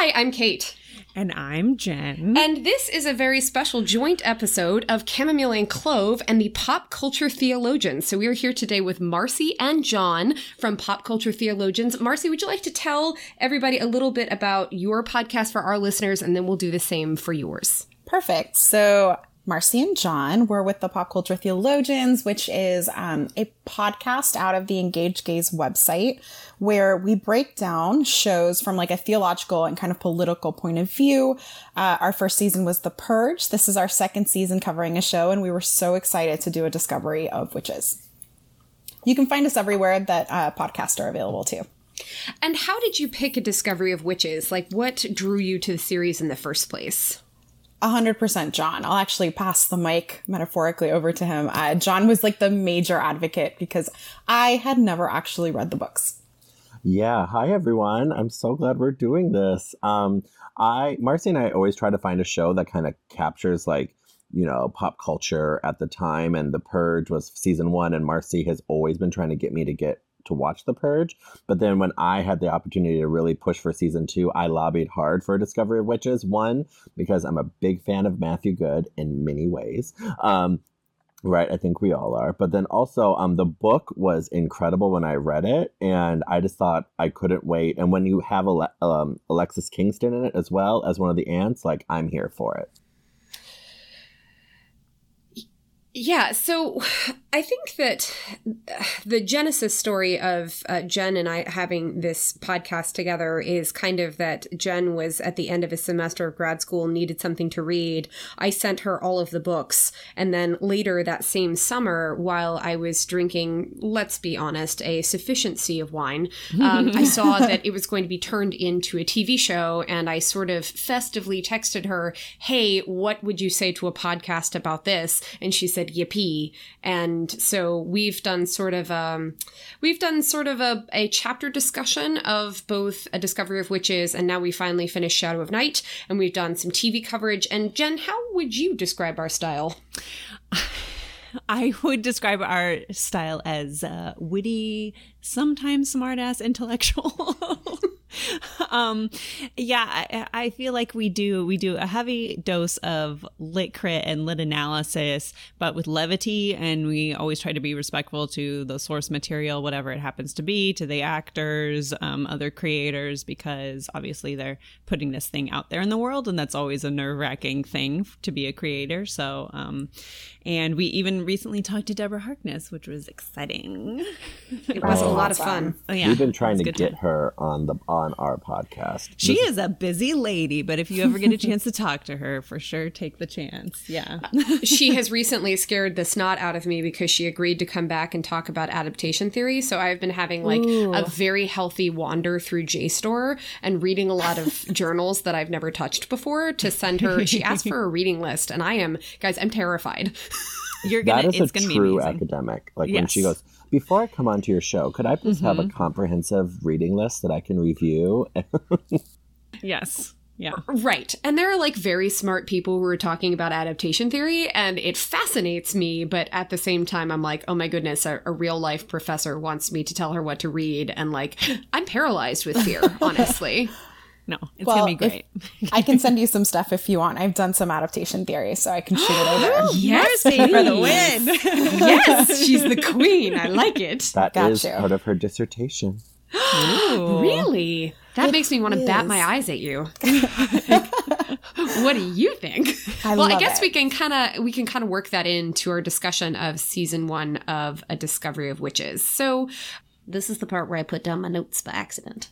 Hi, I'm Kate. And I'm Jen. And this is a very special joint episode of Chamomile and Clove and the Pop Culture Theologians. So we are here today with Marcy and John from Pop Culture Theologians. Marcy, would you like to tell everybody a little bit about your podcast for our listeners, and then we'll do the same for yours? Perfect. So Marcy and John. We're with the Pop Culture Theologians, which is um, a podcast out of the Engage Gaze website where we break down shows from like a theological and kind of political point of view. Uh, our first season was The Purge. This is our second season covering a show, and we were so excited to do a discovery of witches. You can find us everywhere that uh, podcasts are available too. And how did you pick a discovery of witches? Like, what drew you to the series in the first place? 100% John. I'll actually pass the mic metaphorically over to him. Uh, John was like the major advocate because I had never actually read the books. Yeah. Hi, everyone. I'm so glad we're doing this. Um, I, Marcy and I always try to find a show that kind of captures like, you know, pop culture at the time. And The Purge was season one, and Marcy has always been trying to get me to get to watch The Purge. But then when I had the opportunity to really push for season two, I lobbied hard for Discovery of Witches. One, because I'm a big fan of Matthew Goode in many ways. Um, Right, I think we all are. But then also, um, the book was incredible when I read it, and I just thought I couldn't wait. And when you have Ale- um, Alexis Kingston in it as well as one of the aunts, like I'm here for it. Yeah, so I think that the genesis story of uh, Jen and I having this podcast together is kind of that Jen was at the end of a semester of grad school, needed something to read. I sent her all of the books. And then later that same summer, while I was drinking, let's be honest, a sufficiency of wine, um, I saw that it was going to be turned into a TV show. And I sort of festively texted her, Hey, what would you say to a podcast about this? And she said, Yippee. And so we've done sort of um, we've done sort of a, a chapter discussion of both a discovery of witches and now we finally finished Shadow of Night and we've done some TV coverage. And Jen, how would you describe our style? I would describe our style as uh, witty, sometimes smartass, intellectual. um, yeah, I, I, feel like we do we do a heavy dose of lit crit and lit analysis, but with levity, and we always try to be respectful to the source material, whatever it happens to be, to the actors, um, other creators, because obviously they're putting this thing out there in the world, and that's always a nerve wracking thing to be a creator. So, um, and we even recently talked to Deborah Harkness, which was exciting. It was oh, a lot of fun. Oh, yeah, We've been trying to get time. her on the on our podcast. She this is a busy lady, but if you ever get a chance to talk to her, for sure take the chance. Yeah. she has recently scared the snot out of me because she agreed to come back and talk about adaptation theory. So I've been having like Ooh. a very healthy wander through JSTOR and reading a lot of journals that I've never touched before to send her. She asked for a reading list, and I am, guys, I'm terrified. You're gonna. That is it's a gonna true academic. Like yes. when she goes, before I come onto your show, could I please mm-hmm. have a mm-hmm. comprehensive reading list that I can review? yes. Yeah. Right. And there are like very smart people who are talking about adaptation theory, and it fascinates me. But at the same time, I'm like, oh my goodness, a, a real life professor wants me to tell her what to read. And like, I'm paralyzed with fear, honestly. No, it's well, gonna be great. I can send you some stuff if you want. I've done some adaptation theory, so I can shoot it over. yes, for the win. yes, she's the queen. I like it. That Got is you. part of her dissertation. really? That it makes me want to bat my eyes at you. what do you think? I well, I guess it. we can kind of we can kind of work that into our discussion of season one of A Discovery of Witches. So this is the part where I put down my notes by accident.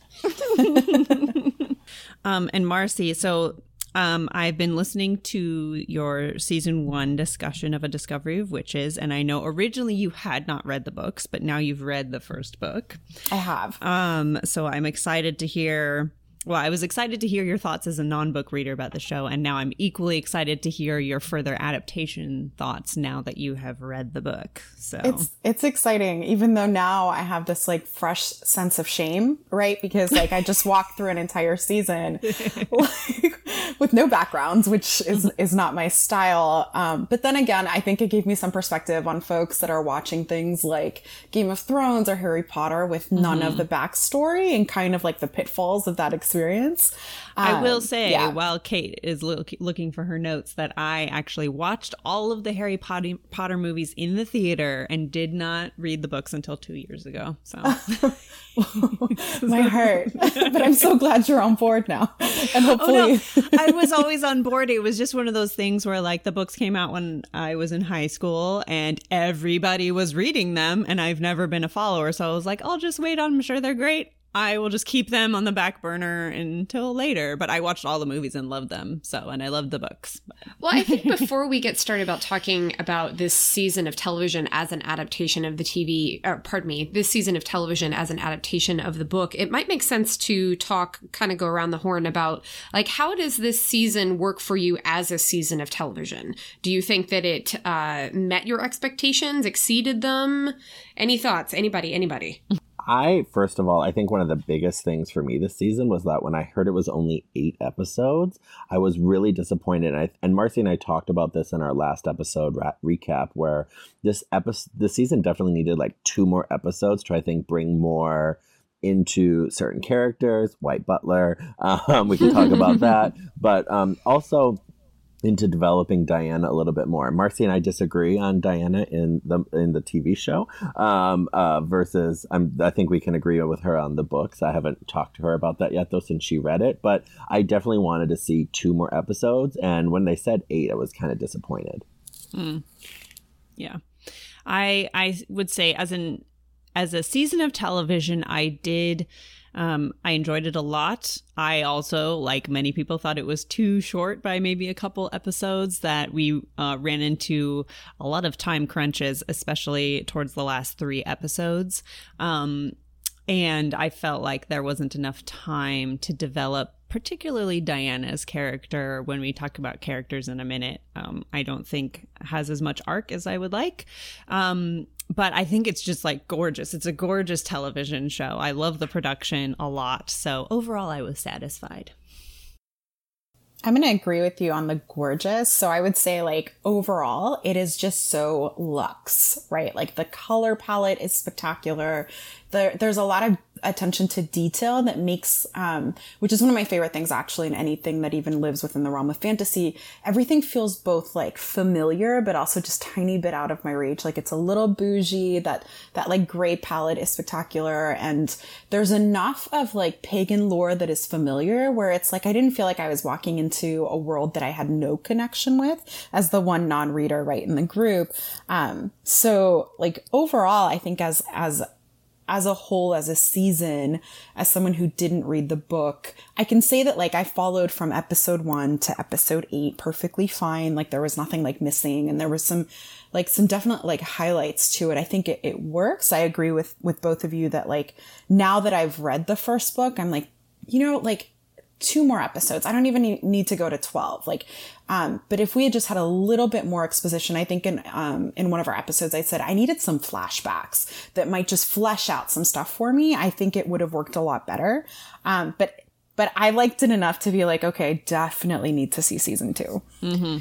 Um, and Marcy, so um, I've been listening to your season one discussion of A Discovery of Witches, and I know originally you had not read the books, but now you've read the first book. I have. Um, so I'm excited to hear well, I was excited to hear your thoughts as a non book reader about the show, and now I'm equally excited to hear your further adaptation thoughts now that you have read the book. So it's it's exciting, even though now I have this like fresh sense of shame, right? Because like I just walked through an entire season like, with no backgrounds, which is is not my style. Um, but then again, I think it gave me some perspective on folks that are watching things like Game of Thrones or Harry Potter with none mm-hmm. of the backstory and kind of like the pitfalls of that experience experience. I will um, say, yeah. while Kate is look, looking for her notes, that I actually watched all of the Harry Potter, Potter movies in the theater and did not read the books until two years ago. So, my heart. but I'm so glad you're on board now, and hopefully, oh, no. I was always on board. It was just one of those things where, like, the books came out when I was in high school, and everybody was reading them, and I've never been a follower, so I was like, I'll just wait on. I'm sure they're great. I will just keep them on the back burner until later. But I watched all the movies and loved them. So, and I loved the books. Well, I think before we get started about talking about this season of television as an adaptation of the TV, or pardon me, this season of television as an adaptation of the book, it might make sense to talk, kind of go around the horn about like how does this season work for you as a season of television? Do you think that it uh, met your expectations, exceeded them? Any thoughts? Anybody? Anybody? I first of all, I think one of the biggest things for me this season was that when I heard it was only eight episodes, I was really disappointed. And, I, and Marcy and I talked about this in our last episode recap, where this episode, the season definitely needed like two more episodes to I think bring more into certain characters. White Butler, um, we can talk about that, but um, also into developing Diana a little bit more. Marcy and I disagree on Diana in the in the TV show um, uh, versus I'm, I think we can agree with her on the books. I haven't talked to her about that yet though since she read it, but I definitely wanted to see two more episodes. And when they said eight, I was kind of disappointed. Mm. Yeah, I I would say as an as a season of television, I did um, I enjoyed it a lot. I also, like many people, thought it was too short by maybe a couple episodes, that we uh, ran into a lot of time crunches, especially towards the last three episodes. Um, and I felt like there wasn't enough time to develop particularly Diana's character, when we talk about characters in a minute, um, I don't think has as much arc as I would like. Um, but I think it's just like gorgeous. It's a gorgeous television show. I love the production a lot. So overall, I was satisfied. I'm going to agree with you on the gorgeous. So I would say like overall, it is just so luxe, right? Like the color palette is spectacular. There, there's a lot of attention to detail that makes, um, which is one of my favorite things actually in anything that even lives within the realm of fantasy. Everything feels both like familiar, but also just tiny bit out of my reach. Like it's a little bougie. That, that like gray palette is spectacular. And there's enough of like pagan lore that is familiar where it's like, I didn't feel like I was walking into a world that I had no connection with as the one non-reader right in the group. Um, so like overall, I think as, as as a whole, as a season, as someone who didn't read the book, I can say that like I followed from episode one to episode eight perfectly fine. Like there was nothing like missing and there was some like some definite like highlights to it. I think it, it works. I agree with, with both of you that like now that I've read the first book, I'm like, you know, like two more episodes. I don't even need to go to 12. Like, um, but if we had just had a little bit more exposition, I think in, um, in one of our episodes, I said I needed some flashbacks that might just flesh out some stuff for me. I think it would have worked a lot better. Um, but, but I liked it enough to be like, okay, definitely need to see season 2 mm-hmm.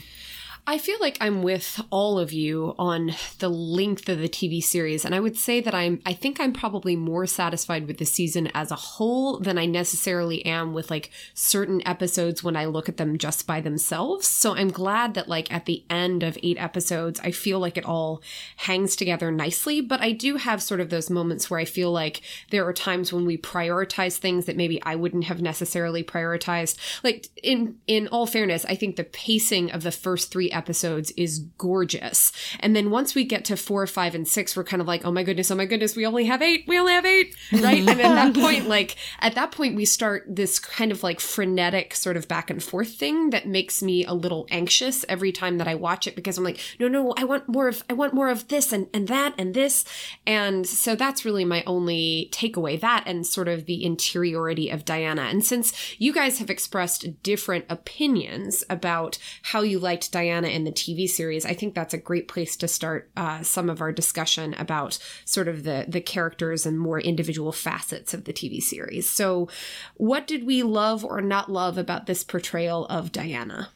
I feel like I'm with all of you on the length of the TV series, and I would say that I'm, I think I'm probably more satisfied with the season as a whole than I necessarily am with like certain episodes when I look at them just by themselves. So I'm glad that like at the end of eight episodes, I feel like it all hangs together nicely, but I do have sort of those moments where I feel like there are times when we prioritize things that maybe I wouldn't have necessarily prioritized. Like in, in all fairness, I think the pacing of the first three episodes is gorgeous. And then once we get to four, five, and six, we're kind of like, oh my goodness, oh my goodness, we only have eight, we only have eight, right? and at that point, like, at that point, we start this kind of like frenetic sort of back and forth thing that makes me a little anxious every time that I watch it because I'm like, no, no, I want more of, I want more of this and, and that and this. And so that's really my only takeaway that and sort of the interiority of Diana. And since you guys have expressed different opinions about how you liked Diana in the TV series, I think that's a great place to start uh, some of our discussion about sort of the the characters and more individual facets of the TV series. So, what did we love or not love about this portrayal of Diana?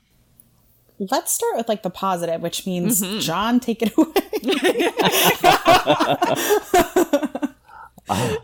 Let's start with like the positive, which means mm-hmm. John, take it away. oh,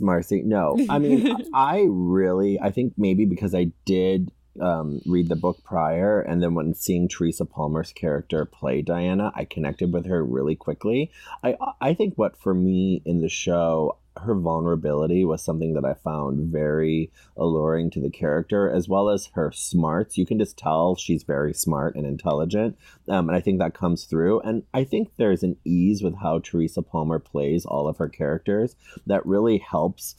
Marcy. No, I mean, I really, I think maybe because I did um, read the book prior, and then when seeing Teresa Palmer's character play Diana, I connected with her really quickly. I I think what for me in the show, her vulnerability was something that I found very alluring to the character, as well as her smarts. You can just tell she's very smart and intelligent, um, and I think that comes through. And I think there's an ease with how Teresa Palmer plays all of her characters that really helps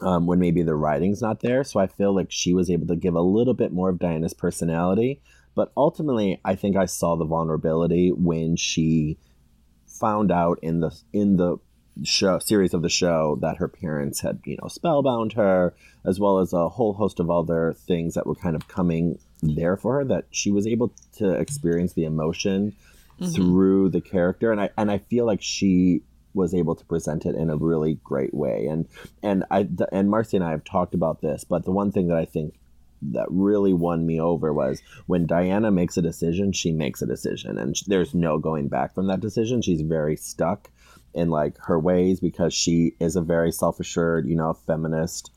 um, when maybe the writing's not there. So I feel like she was able to give a little bit more of Diana's personality. But ultimately, I think I saw the vulnerability when she found out in the in the show series of the show that her parents had you know spellbound her as well as a whole host of other things that were kind of coming there for her that she was able to experience the emotion mm-hmm. through the character and i and i feel like she was able to present it in a really great way. And and I and Marcy and I have talked about this, but the one thing that I think that really won me over was when Diana makes a decision, she makes a decision, and there's no going back from that decision. She's very stuck in like her ways because she is a very self-assured, you know, feminist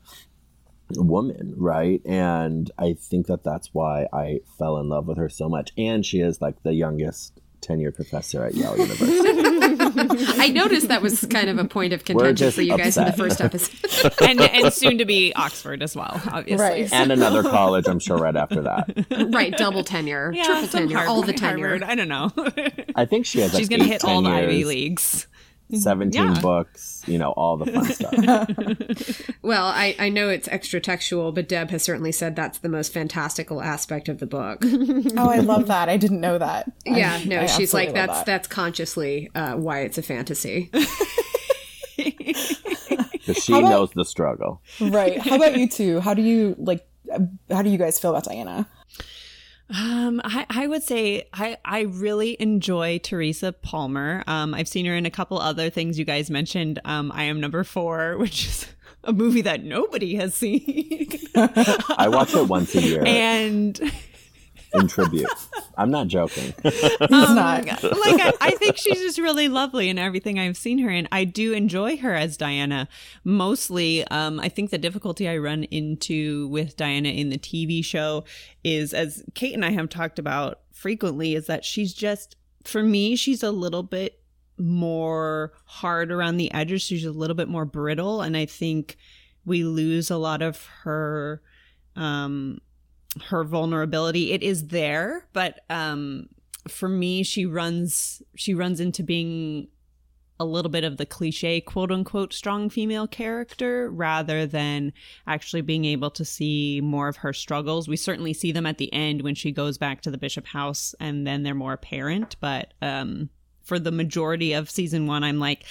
woman, right? And I think that that's why I fell in love with her so much. And she is like the youngest tenured professor at Yale University. I noticed that was kind of a point of contention for you guys in the first episode. and, and soon to be Oxford as well, obviously. Right. And another college, I'm sure, right after that. Right, double tenure, yeah, triple tenure, Harvard, all the tenure. Harvard, I don't know. I think she has like She's going to hit all the Ivy Leagues. 17 yeah. books, you know, all the fun stuff. well, I, I know it's extra textual, but Deb has certainly said that's the most fantastical aspect of the book. oh, I love that. I didn't know that. Yeah, I, no, I she's like, that's that. that's consciously uh, why it's a fantasy. Because she about, knows the struggle. Right. How about you two? How do you, like, how do you guys feel about Diana? Um, I, I would say I, I really enjoy Teresa Palmer. Um, I've seen her in a couple other things you guys mentioned. Um, I am number four, which is a movie that nobody has seen. I watch it once a year. And in tribute. I'm not joking. He's um, not. Like I, I, think she's just really lovely in everything I've seen her in. I do enjoy her as Diana. Mostly, um, I think the difficulty I run into with Diana in the TV show is, as Kate and I have talked about frequently, is that she's just for me, she's a little bit more hard around the edges. She's a little bit more brittle, and I think we lose a lot of her um her vulnerability it is there but um for me she runs she runs into being a little bit of the cliche quote unquote strong female character rather than actually being able to see more of her struggles. We certainly see them at the end when she goes back to the Bishop house and then they're more apparent. But um, for the majority of season one, I'm like,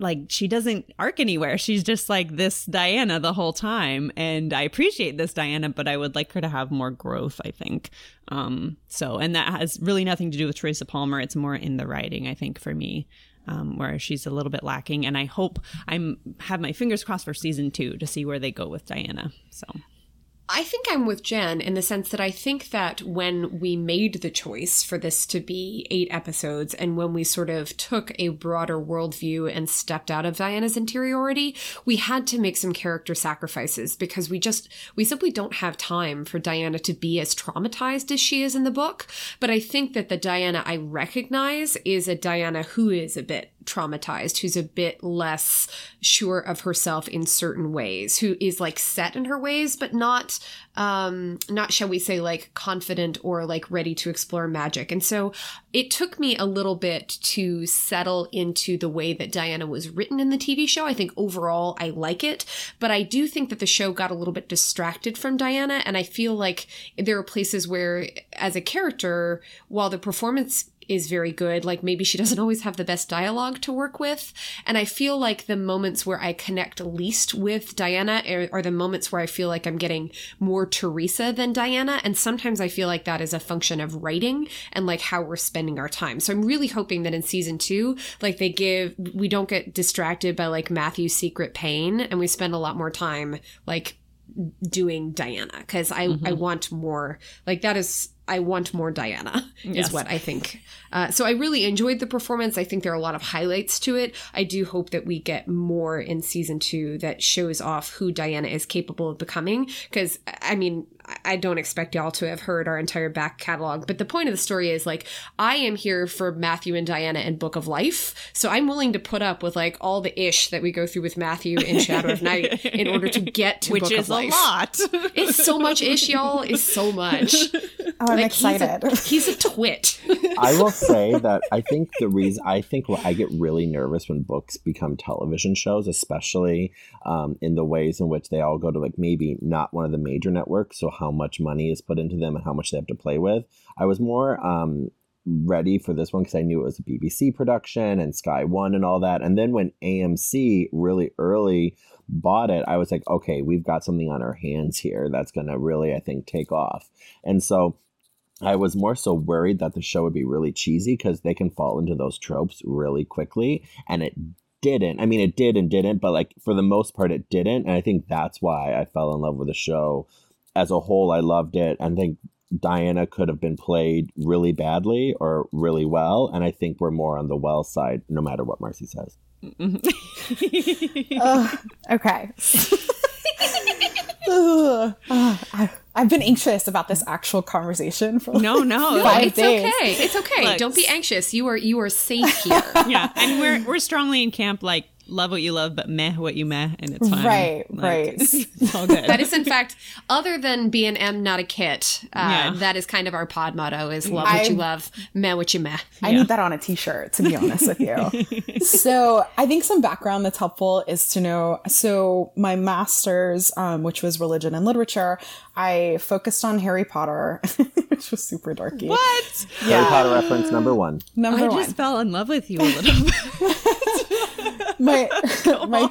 like she doesn't arc anywhere. She's just like this Diana the whole time. And I appreciate this Diana, but I would like her to have more growth, I think. Um, so, and that has really nothing to do with Teresa Palmer. It's more in the writing, I think, for me. Um, where she's a little bit lacking, and I hope I'm have my fingers crossed for season two to see where they go with Diana. So I think I'm with Jen in the sense that I think that when we made the choice for this to be eight episodes and when we sort of took a broader worldview and stepped out of Diana's interiority, we had to make some character sacrifices because we just, we simply don't have time for Diana to be as traumatized as she is in the book. But I think that the Diana I recognize is a Diana who is a bit traumatized, who's a bit less sure of herself in certain ways, who is like set in her ways, but not um not shall we say like confident or like ready to explore magic. And so it took me a little bit to settle into the way that Diana was written in the TV show. I think overall I like it, but I do think that the show got a little bit distracted from Diana and I feel like there are places where as a character while the performance is very good. Like maybe she doesn't always have the best dialogue to work with. And I feel like the moments where I connect least with Diana are, are, the moments where I feel like I'm getting more Teresa than Diana. And sometimes I feel like that is a function of writing and like how we're spending our time. So I'm really hoping that in season two, like they give, we don't get distracted by like Matthew's secret pain and we spend a lot more time like doing Diana because I, mm-hmm. I want more like that is I want more Diana, Yes. is what I think. Uh, so I really enjoyed the performance. I think there are a lot of highlights to it. I do hope that we get more in season two that shows off who Diana is capable of becoming. Because, I mean, I- I don't expect y'all to have heard our entire back catalog, but the point of the story is like, I am here for Matthew and Diana and Book of Life. So I'm willing to put up with like all the ish that we go through with Matthew in Shadow of Night in order to get to Which Book is a lot. It's so much ish, y'all. It's so much. Oh, I'm Like, excited. He's a, he's a twit. I will say that I think the reason I think what I get really nervous when books become television shows, especially um, in the ways in which they all go to like maybe not one of the major networks, so how much money is put into them and how much they have to play with. I was more um, ready for this one because I knew it was a BBC production and Sky One and all that. And then when AMC really early bought it, I was like, okay, we've got something on our hands here that's going to really, I think, take off. And so I was more so worried that the show would be really cheesy because they can fall into those tropes really quickly. And it didn't. I mean, it did and didn't, but like for the most part, it didn't. And I think that's why I fell in love with the show as a whole. I loved it. and think Diana could have been played really badly or really well. And I think we're more on the well side, no matter what Marcy says. Mm-hmm. Ugh, okay. Ugh. Ugh, I, I've been anxious about this actual conversation for like, No, no. five it's days. okay. It's okay. Look. Don't be anxious. You are you are safe here. yeah, and we're we're strongly in camp like love what you love, but meh what you meh, and it's fine. Right, Like, right. It's all good. that is in fact other than B and M not a kit. Uh, Yeah. That is kind of our pod motto: is love I- what you love, meh what you meh. I need that on a t-shirt, to be honest with you. so I think some background that's helpful is to know. So my master's, um, which was religion and literature, I focused on Harry Potter, which was super dorky. what? Harry Potter reference number one. Number I one. just fell in love with you a little bit. my my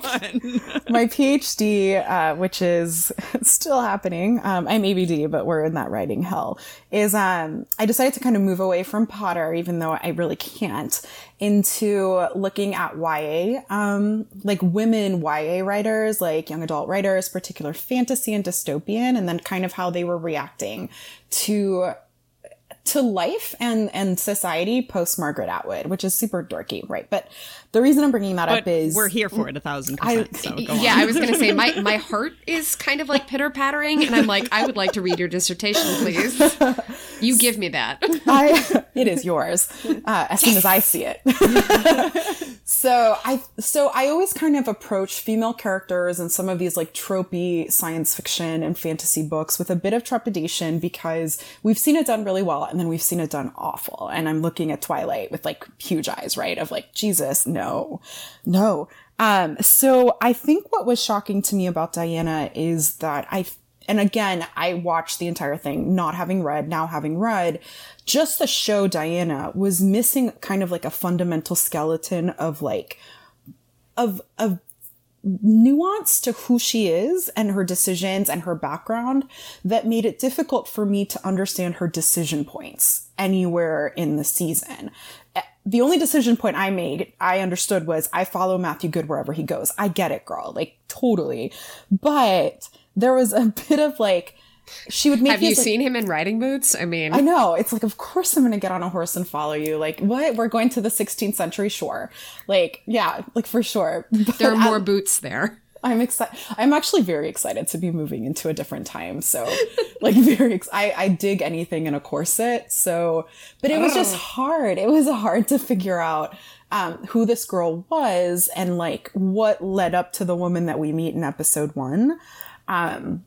my PhD, uh, which is still happening, um, I'm ABD, but we're in that writing hell, is um, I decided to kind of move away from Potter, even though I really can't, into looking at YA, um, like women YA writers, like young adult writers, particular fantasy and dystopian, and then kind of how they were reacting to to life and and society post Margaret Atwood, which is super dorky, right? But the reason I'm bringing that But up is we're here for it a thousand percent. So go yeah, on. I was gonna say my my heart is kind of like pitter pattering, and I'm like, I would like to read your dissertation, please. You give me that. I, it is yours uh, as soon as I see it. so I so I always kind of approach female characters and some of these like tropey science fiction and fantasy books with a bit of trepidation because we've seen it done really well and then we've seen it done awful. And I'm looking at Twilight with like huge eyes, right? Of like Jesus, no, no. No. Um, so I think what was shocking to me about Diana is that I and again, I watched the entire thing, not having read, now having read. Just the show Diana was missing kind of like a fundamental skeleton of like, of, of nuance to who she is and her decisions and her background that made it difficult for me to understand her decision points anywhere in the season. The only decision point I made, I understood was I follow Matthew Goode wherever he goes. I get it, girl. Like totally. But there was a bit of like, she would make Have you like- seen him in riding boots? I mean, I know. It's like, of course I'm going to get on a horse and follow you. Like, what? We're going to the 16th century shore. Like, yeah, like for sure. But there are I- uh, more boots there. I'm excited. I'm actually very excited to be moving into a different time. So, like, very. Ex- I I dig anything in a corset. So, but it was just hard. It was hard to figure out um, who this girl was and like what led up to the woman that we meet in episode one. Um,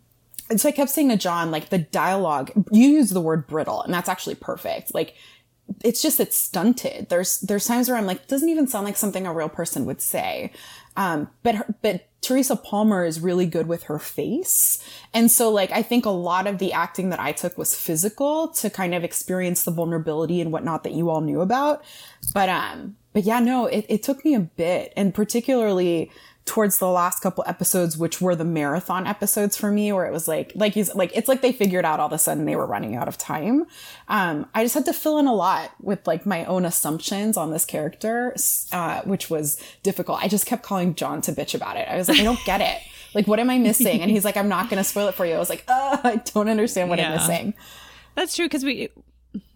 and so I kept saying to John, like the dialogue. You use the word brittle, and that's actually perfect. Like it's just it's stunted. There's there's times where I'm like, doesn't even sound like something a real person would say. Um, but her, but Teresa Palmer is really good with her face, and so like I think a lot of the acting that I took was physical to kind of experience the vulnerability and whatnot that you all knew about. But um, but yeah, no, it, it took me a bit, and particularly towards the last couple episodes, which were the marathon episodes for me, where it was like, like he's like, it's like they figured out all of a sudden they were running out of time. Um, I just had to fill in a lot with like my own assumptions on this character, uh, which was difficult. I just kept calling John to bitch about it. I was like, I don't get it. Like, what am I missing? And he's like, I'm not going to spoil it for you. I was like, uh, I don't understand what I'm missing. That's true because we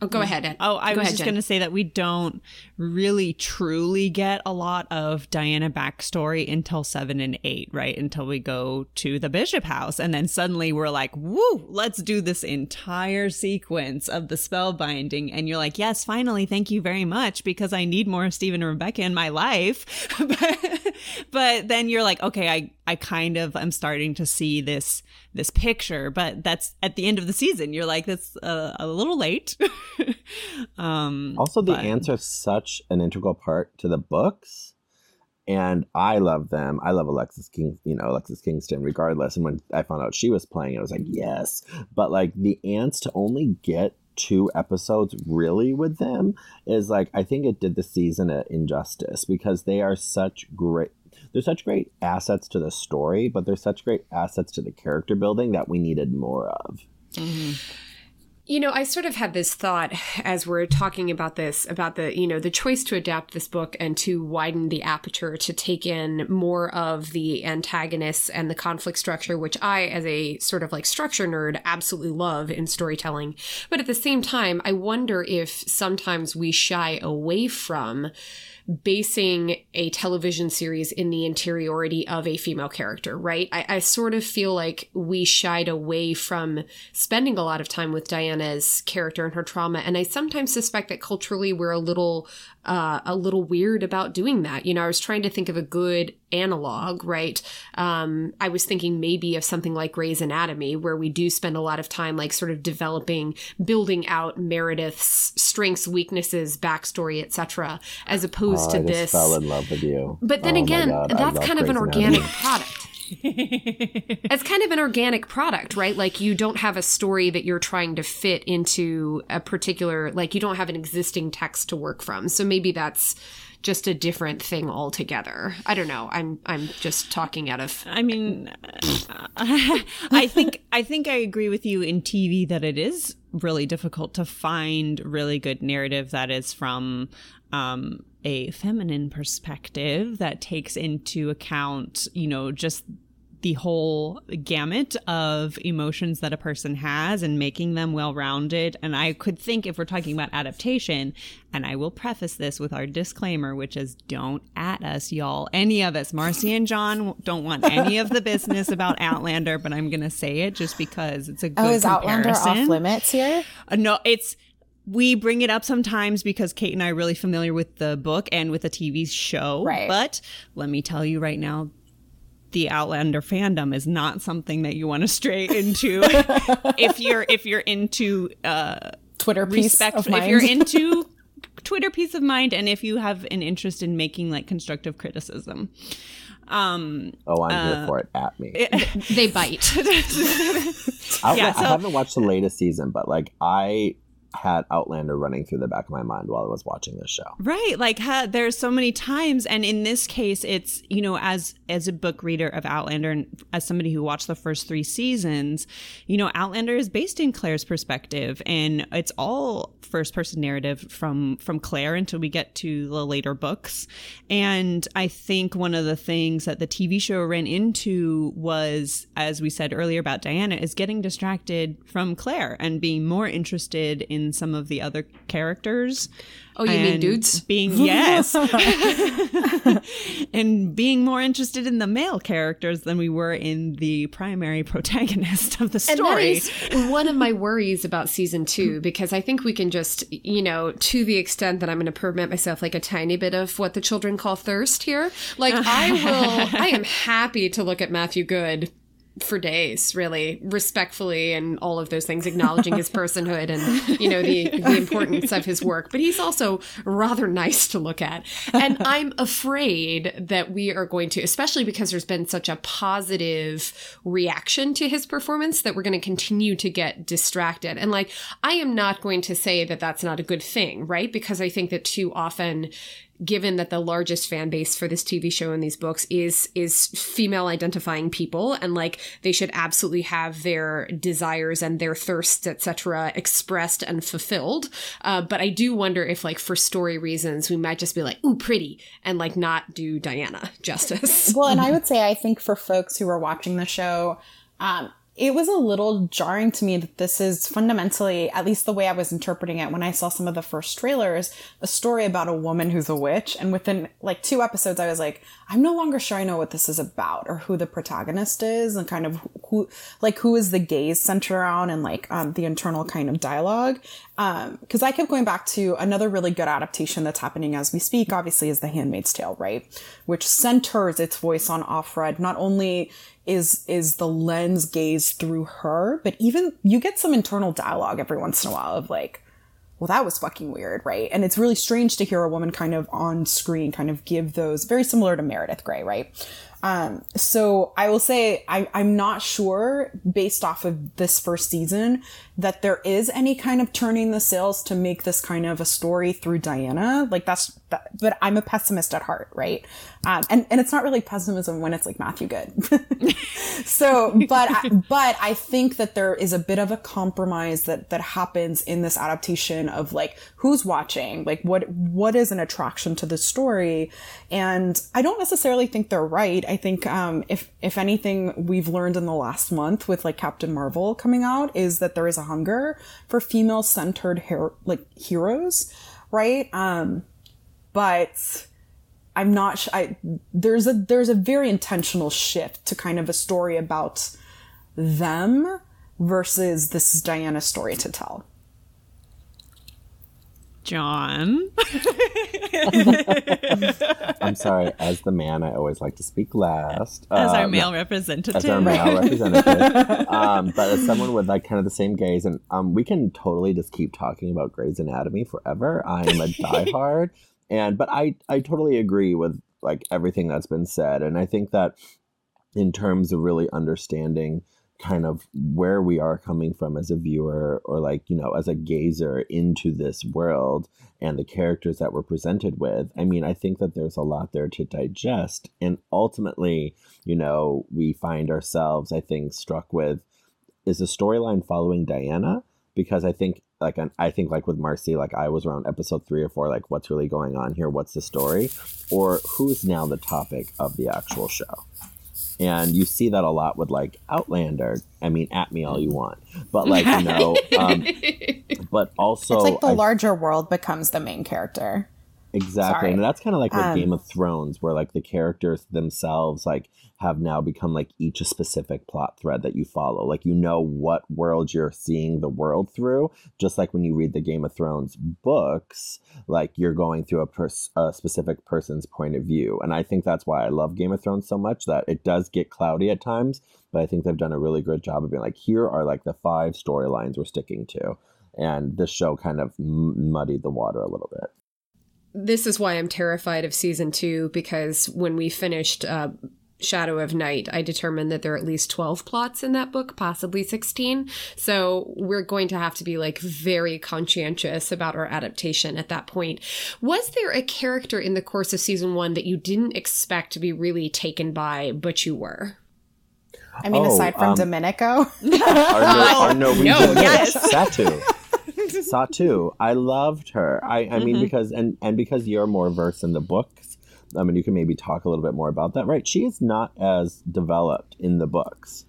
Oh, go ahead. Ed. Oh, I Go was ahead, just going to say that we don't really truly get a lot of Diana backstory until seven and eight, right? Until we go to the Bishop house. And then suddenly we're like, woo, let's do this entire sequence of the spell binding. And you're like, yes, finally, thank you very much because I need more Stephen and Rebecca in my life. but, but then you're like, okay, I, I kind of am starting to see this this picture, but that's at the end of the season. You're like, that's uh, a little late. um, Also, the but- ants are such an integral part to the books, and I love them. I love Alexis King, you know, Alexis Kingston, regardless. And when I found out she was playing, it I was like, yes. But like the ants to only get two episodes really with them is like I think it did the season an injustice because they are such great. They're such great assets to the story, but they're such great assets to the character building that we needed more of. You know, I sort of had this thought as we're talking about this about the, you know, the choice to adapt this book and to widen the aperture to take in more of the antagonists and the conflict structure, which I, as a sort of like structure nerd, absolutely love in storytelling. But at the same time, I wonder if sometimes we shy away from basing a television series in the interiority of a female character, right? I, I sort of feel like we shied away from spending a lot of time with Diana's character and her trauma, and I sometimes suspect that culturally we're a little uh, a little weird about doing that. You know, I was trying to think of a good analog, right? Um, I was thinking maybe of something like Grey's Anatomy, where we do spend a lot of time like sort of developing, building out Meredith's strengths, weaknesses, backstory, etc., as opposed Oh, to this. fell in love with you. But then Oh again, God, that's kind of an Grey's organic Anatomy. product. it's kind of an organic product, right? Like you don't have a story that you're trying to fit into a particular, like you don't have an existing text to work from. So maybe that's just a different thing altogether. I don't know. I'm I'm just talking out of I mean, I think I think I agree with you in TV that it is really difficult to find really good narrative that is from um, a feminine perspective that takes into account, you know, just the whole gamut of emotions that a person has and making them well rounded. And I could think if we're talking about adaptation, and I will preface this with our disclaimer, which is don't at us, y'all. Any of us, Marcy and John, don't want any of the business about Outlander, but I'm going to say it just because it's a good Oh, is Outlander off limits here? Uh, no, it's we bring it up sometimes because Kate and I are really familiar with the book and with the TV show. Right. But let me tell you right now, the Outlander fandom is not something that you want to stray into if you're if you're into uh, Twitter piece respect. of If mind. you're into Twitter peace of mind, and if you have an interest in making like constructive criticism. Um, Oh, I'm here for it. At me. they bite. I, Yeah, I so- haven't watched the latest season, but like I had Outlander running through the back of my mind while I was watching this show. Right. Like ha, there's so many times and in this case it's, you know, as as a book reader of Outlander and as somebody who watched the first 3 seasons, you know, Outlander is based in Claire's perspective and it's all first person narrative from from Claire until we get to the later books. And I think one of the things that the TV show ran into was as we said earlier about Diana is getting distracted from Claire and being more interested in some of the other characters. Oh, you mean dudes? Being yes, and being more interested in the male characters than we were in the primary protagonist of the story. one of my worries about season two because I think we can just, you know, to the extent that I'm going to permit myself like a tiny bit of what the children call thirst here. Like, I will, I am happy to look at Matthew Goode for days, really, respectfully, and all of those things, acknowledging his personhood and, you know, the, the importance of his work. But he's also rather nice to look at. And I'm afraid that we are going to, especially because there's been such a positive reaction to his performance, that we're going to continue to get distracted. And like, I am not going to say that that's not a good thing, right? Because I think that too often, given that the largest fan base for this TV show and these books is is female identifying people and like they should absolutely have their desires and their thirsts etc expressed and fulfilled. Uh, but I do wonder if like for story reasons we might just be like ooh pretty and like not do Diana justice. Well, and I would say I think for folks who are watching the show, um, it was a little jarring to me that this is fundamentally, at least the way I was interpreting it when I saw some of the first trailers, a story about a woman who's a witch. And within like two episodes, I was like, I'm no longer sure I know what this is about or who the protagonist is and kind of who, like, who is the gaze centered around and like, um, the internal kind of dialogue. Um, cause I kept going back to another really good adaptation that's happening as we speak, obviously, is The Handmaid's Tale, right? Which centers its voice on Offred, not only is is the lens gaze through her, but even you get some internal dialogue every once in a while of like, well, that was fucking weird, right? And it's really strange to hear a woman kind of on screen kind of give those very similar to Meredith Grey, right? Um, so I will say I, I'm not sure based off of this first season that there is any kind of turning the sails to make this kind of a story through Diana. Like that's, that, but I'm a pessimist at heart, right? Um, and, and it's not really pessimism when it's like Matthew Goode. so, but, I, but I think that there is a bit of a compromise that, that happens in this adaptation of like, who's watching? Like, what, what is an attraction to the story? And I don't necessarily think they're right. I think, um, if, if anything we've learned in the last month with like Captain Marvel coming out is that there is a hunger for female centered her- like heroes, right? Um, but I'm not. Sh- I there's a there's a very intentional shift to kind of a story about them versus this is Diana's story to tell. John. I'm sorry. As the man, I always like to speak last. As our Um, male representative. as our male representative. Um, but as someone with like kind of the same gaze, and um, we can totally just keep talking about Grey's Anatomy forever. I am a diehard, and but I I totally agree with like everything that's been said, and I think that in terms of really understanding kind of where we are coming from as a viewer or like you know as a gazer into this world and the characters that we're presented with i mean i think that there's a lot there to digest. And ultimately you know we find ourselves i think struck with is the storyline following diana? Because i think like i think like with marcy like i was around episode three or four like what's really going on here? What's the story? Or who's now the topic of the actual show and you see that a lot with like outlander. I mean at me all you want. But like you know um, but also It's like the I larger world becomes the main character. Exactly. Sorry. And that's kind of like with Um, Game of Thrones, where like the characters themselves like have now become like each a specific plot thread that you follow. Like you know what world you're seeing the world through. Just like when you read the Game of Thrones books, like you're going through a, pers- a specific person's point of view. And I think that's why I love Game of Thrones so much that it does get cloudy at times, but I think they've done a really good job of being like, here are like the five storylines we're sticking to. And this show kind of m- muddied the water a little bit. This is why I'm terrified of season two because when we finished uh, Shadow of Night, I determined that there are at least 12 plots in that book, possibly 16. So we're going to have to be like very conscientious about our adaptation at that point. Was there a character in the course of season one that you didn't expect to be really taken by, but you were? I mean, Oh, aside from um, Domenico, our, no, our no, yes. Satu. Satu. I loved her. I, I mean, mm-hmm. because and and because you're more versed in the books, I mean, you can maybe talk a little bit more about that, right? She is not as developed in the books.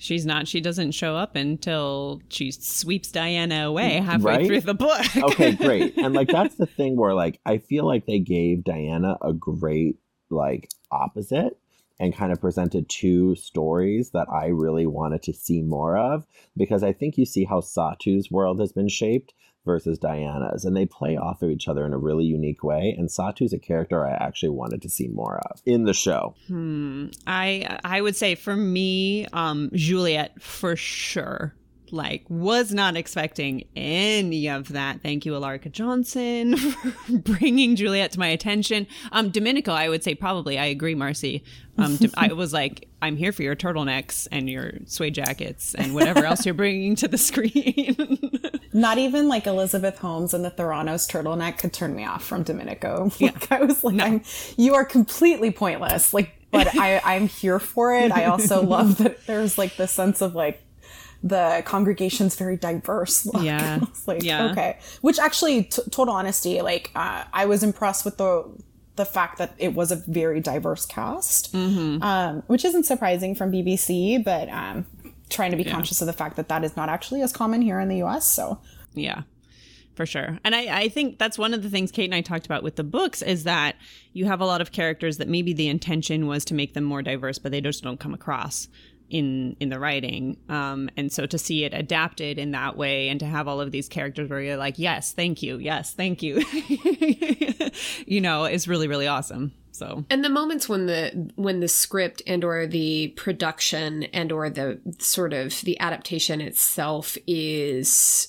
She's not. She doesn't show up until she sweeps Diana away mm, halfway Right? through the book. Okay, great. and like that's the thing where like I feel like they gave Diana a great like opposite and kind of presented two stories that I really wanted to see more of because I think you see how Satu's world has been shaped versus Diana's and they play off of each other in a really unique way and Satu's a character I actually wanted to see more of in the show. Hmm. I I would say for me, um, Juliet for sure. Like, was not expecting any of that. Thank you, Elarica Johnson, for bringing Juliet to my attention. Um, Domenico, I would say probably. I agree, Marcy. Um, I was like, I'm here for your turtlenecks and your suede jackets and whatever else you're bringing to the screen. not even like Elizabeth Holmes and the Theranos turtleneck could turn me off from Domenico. Like I was like, I'm, you are completely pointless. Like, but I, I'm here for it. I also love that there's like this sense of like the congregation's very diverse. Look. Yeah. Like, Yeah. okay. Which actually, t- total honesty, like, uh, I was impressed with the, the fact that it was a very diverse cast, um, which isn't surprising from BBC, but, um, trying to be conscious of the fact that that is not actually as common here in the US. So, Yeah, for sure. And I, I think that's one of the things Kate and I talked about with the books is that you have a lot of characters that maybe the intention was to make them more diverse, but they just don't come across in in the writing. Um, and so to see it adapted in that way and to have all of these characters where you're like, yes, thank you, yes, thank you, you know, is really really awesome. So And the moments when the when the script and or the production and or the sort of the adaptation itself is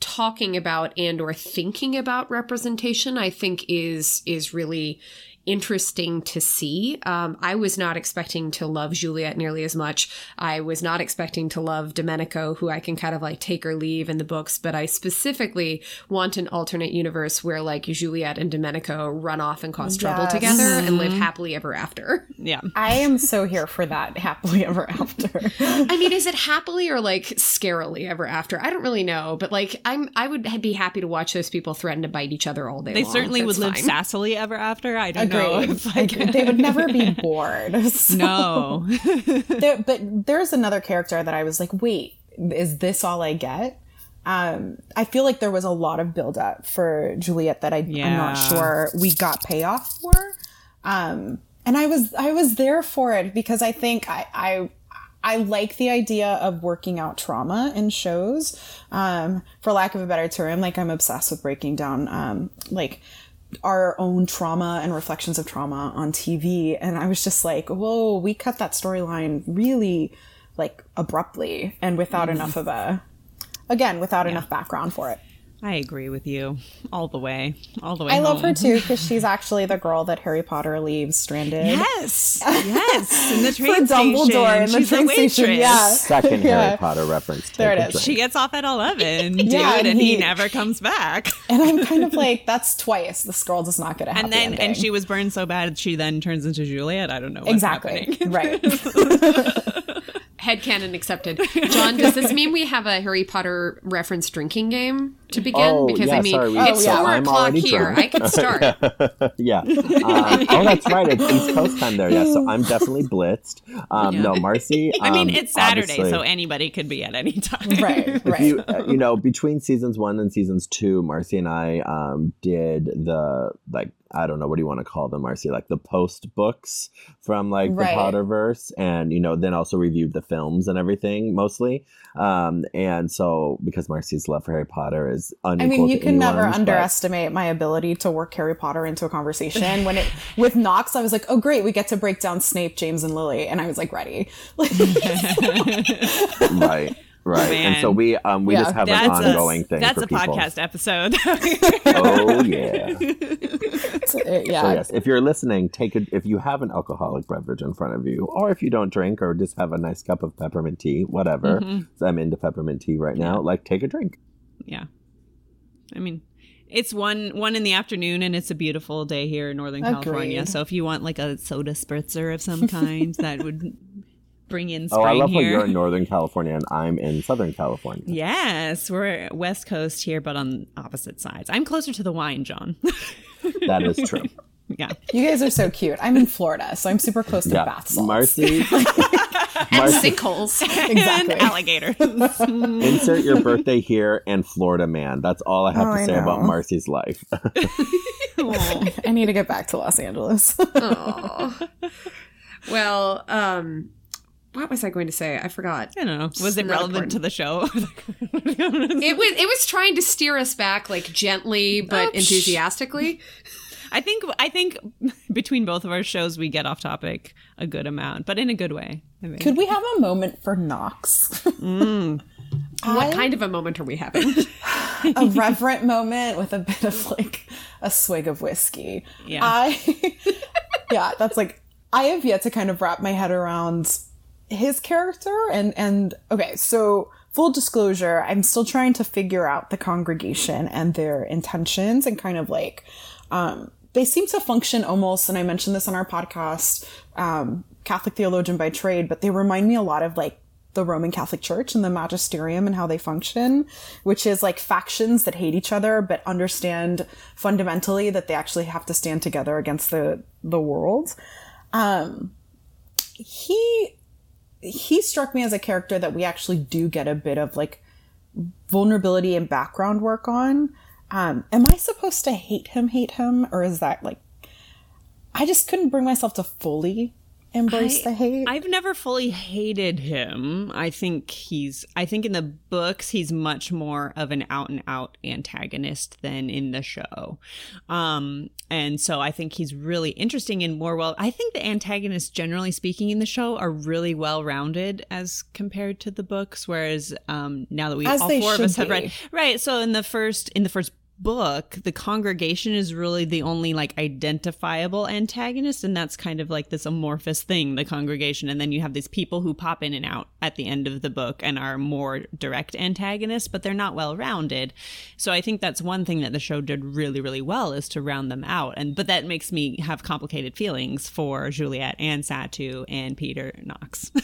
talking about and or thinking about representation i think is is really interesting to see um, i was not expecting to love juliet nearly as much i was not expecting to love domenico who i can kind of like take or leave in the books but i specifically want an alternate universe where like juliet and domenico run off and cause trouble Yes. together and live happily ever after yeah, I am so here for that happily ever after. I mean, is it happily or like scarily ever after? I don't really know, but like I'm, I would be happy to watch those people threaten to bite each other all day. they long. certainly That's would live fine. sassily ever after. I don't know. Agreed. If I Agreed. They would never be bored. So- no. there, but there's another character that I was like, wait, is this all I get? Um, I feel like there was a lot of buildup for Juliet that I, I'm Yeah. not sure we got payoff for. Um, and I was I was there for it because I think I I, I like the idea of working out trauma in shows. Um, for lack of a better term, like I'm obsessed with breaking down um, like our own trauma and reflections of trauma on TV. And I was just like, whoa, we cut that storyline really like abruptly and without mm-hmm. enough of a, again, without enough background for it. I agree with you all the way, all the way. I love her too because she's actually the girl that Harry Potter leaves stranded. Yes, yes. In the For train Dumbledore station, in the she's train station. Yeah. Second Yeah. Harry Potter reference. There Take it a is. drink. She gets off at eleven, dude, Yeah, and, and he, he- never comes back. And I'm kind of like, that's twice. This girl does not get a happy And then, and she was burned so bad, she then turns into Juliet. I don't know. What's exactly happening. Right. Headcanon accepted. John, does this mean we have a Harry Potter reference drinking game to begin? Oh, because yeah, I mean, sorry, we- it's Oh, yeah. four I'm o'clock here. drunk. I could start. yeah. Um, oh, that's right. It's East Coast time there. Yeah. So I'm definitely blitzed. Um, No, Marcy. I mean, um, it's Saturday, so anybody could be at any time. right. if Right. you uh, you know between seasons one and seasons two marcy and i um did the like i don't know what do you want to call them marcy like the post books from like Right. the potterverse and you know then also reviewed the films and everything mostly um and so because marcy's love for harry potter is I mean, you can never but- underestimate my ability to work Harry Potter into a conversation. When it with Knox, I was like, "Oh, great, we get to break down Snape, James, and Lily," and I was like, "Ready." Like, right right and so we um we Yeah, just have an ongoing a, thing That's for a people. podcast episode. oh yeah yeah. So yes, if you're listening, take a if you have an alcoholic beverage in front of you, or if you don't drink, or just have a nice cup of peppermint tea, whatever. Mm-hmm. I'm into peppermint tea right now. Like, take a drink. yeah. I mean, it's one one in the afternoon, and it's a beautiful day here in Northern California. So if you want like a soda spritzer of some kind, that would bring in Oh, I love how here. you're in Northern California and I'm in Southern California. Yes, we're West Coast here, but on opposite sides. I'm closer to the wine, John. That is true. yeah. You guys are so cute. I'm in Florida, so I'm super close to yeah, bath salts. Marcy, and Marcy, sinkholes. Exactly. And alligators. insert your birthday here and Florida man. That's all I have Oh, to I say about. Marcy's life. I need to get back to Los Angeles. Aw. well, um, what was I going to say? I forgot. I don't know. Was it Not relevant to the show? It was it was trying to steer us back like gently but Oh, enthusiastically. I think I think between both of our shows we get off topic a good amount, but in a good way. I think. Could we have a moment for Knox? What kind of a moment are we having? a reverent moment with a bit of like a swig of whiskey. Yeah. I Yeah, that's like I have yet to kind of wrap my head around his character and and okay, so full disclosure, I'm still trying to figure out the congregation and their intentions and kind of like um they seem to function almost and I mentioned this on our podcast um Catholic theologian by trade, but they remind me a lot of like the Roman Catholic Church and the magisterium and how they function, which is like factions that hate each other but understand fundamentally that they actually have to stand together against the the world. Um, he he struck me as a character that we actually do get a bit of like vulnerability and background work on. Um, am I supposed to hate him, hate him, or is that like I just couldn't bring myself to fully embrace I, the hate? I've never fully hated him. I think he's I think in the books he's much more of an out and out antagonist than in the show. Um and so I think he's really interesting and more well I think the antagonists generally speaking in the show are really well rounded as compared to the books whereas um now that we As all four of us should have read right so in the first in the first book the congregation is really the only like identifiable antagonist and that's kind of like this amorphous thing the congregation. And then you have these people who pop in and out at the end of the book and are more direct antagonists but they're not well rounded so i think that's one thing that the show did really really well is to round them out. And but that makes me have complicated feelings for juliet and satu and peter knox.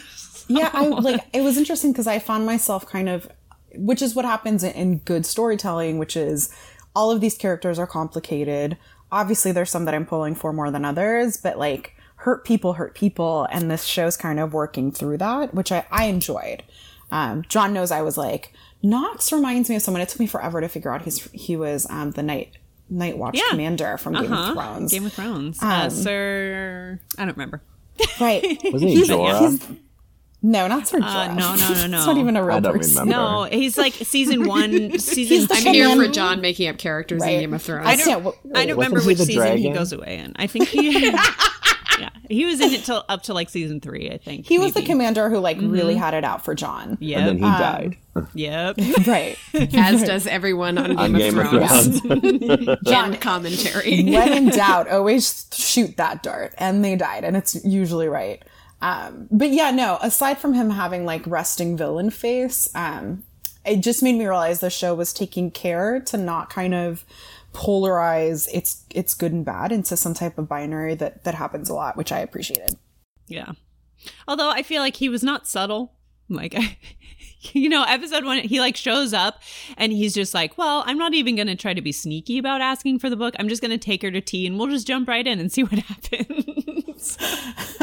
Yeah, I like it was interesting because I found myself kind of, which is what happens in good storytelling, which is all of these characters are complicated. Obviously, there's some that I'm pulling for more than others, but like hurt people hurt people, and this show's kind of working through that, which I, I enjoyed. Um, John knows I was like Knox reminds me of someone. It took me forever to figure out he's he was um, the night Night Watch Yeah. commander from Game Uh-huh. of Thrones. game of thrones uh, sir i don't remember right. Wasn't he He's- Jorah? he's- no, not Sir Jorah. Uh, no, no, no, no. it's not even a real I don't person. remember. No, he's like season one, season. I'm here for John making up characters Right. in Game of Thrones. I don't. Yeah, well, I don't remember which the season he goes away in. I think he. yeah, he was in it till up to like season three. I think He was the commander who like really had it out for John. Yep. and then he died yep. Right. as does everyone on Game, on of, Game of Thrones. Thrones. John commentary. when in doubt, always shoot that dart. And they died, and it's usually right. Um, but yeah, no, aside from him having like resting villain face, um, it just made me realize the show was taking care to not kind of polarize its its good and bad into some type of binary that that happens a lot, which I appreciated. Yeah. Although I feel like he was not subtle. Like, you know, episode one, he like shows up and he's just like, well, I'm not even going to try to be sneaky about asking for the book. I'm just going to take her to tea and we'll just jump right in and see what happens.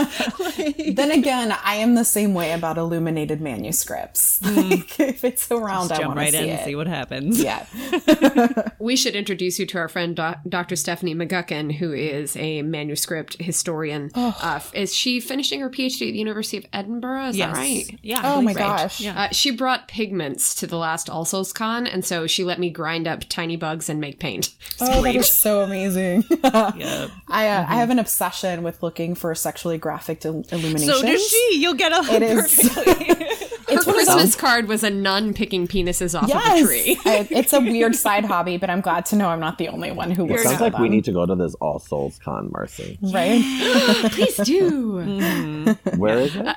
then again, I am the same way about illuminated manuscripts. Like, if it's around, Just I jump want right to see in it. and see what happens. yeah. We should introduce you to our friend Doc- Dr. Stephanie McGuckin, who is a manuscript historian. Uh, is she finishing her PhD at the University of Edinburgh? Is Yes. that right? Yeah. Oh my so. gosh. Yeah. Uh, she brought pigments to the last All Souls Con, and so she let me grind up tiny bugs and make paint. It's Oh, that great. is so amazing. Yep. I uh, I have an obsession with looking for a sexually graphic il- illuminations. So does she. You'll get a It is. Her it's one of Christmas card was a nun picking penises off of a tree. I- it's a weird side hobby, but I'm glad to know I'm not the only one who works Sounds for like we need to go to this All Souls Con, Marcy. right. Please do. Mm-hmm. Where is it? Uh,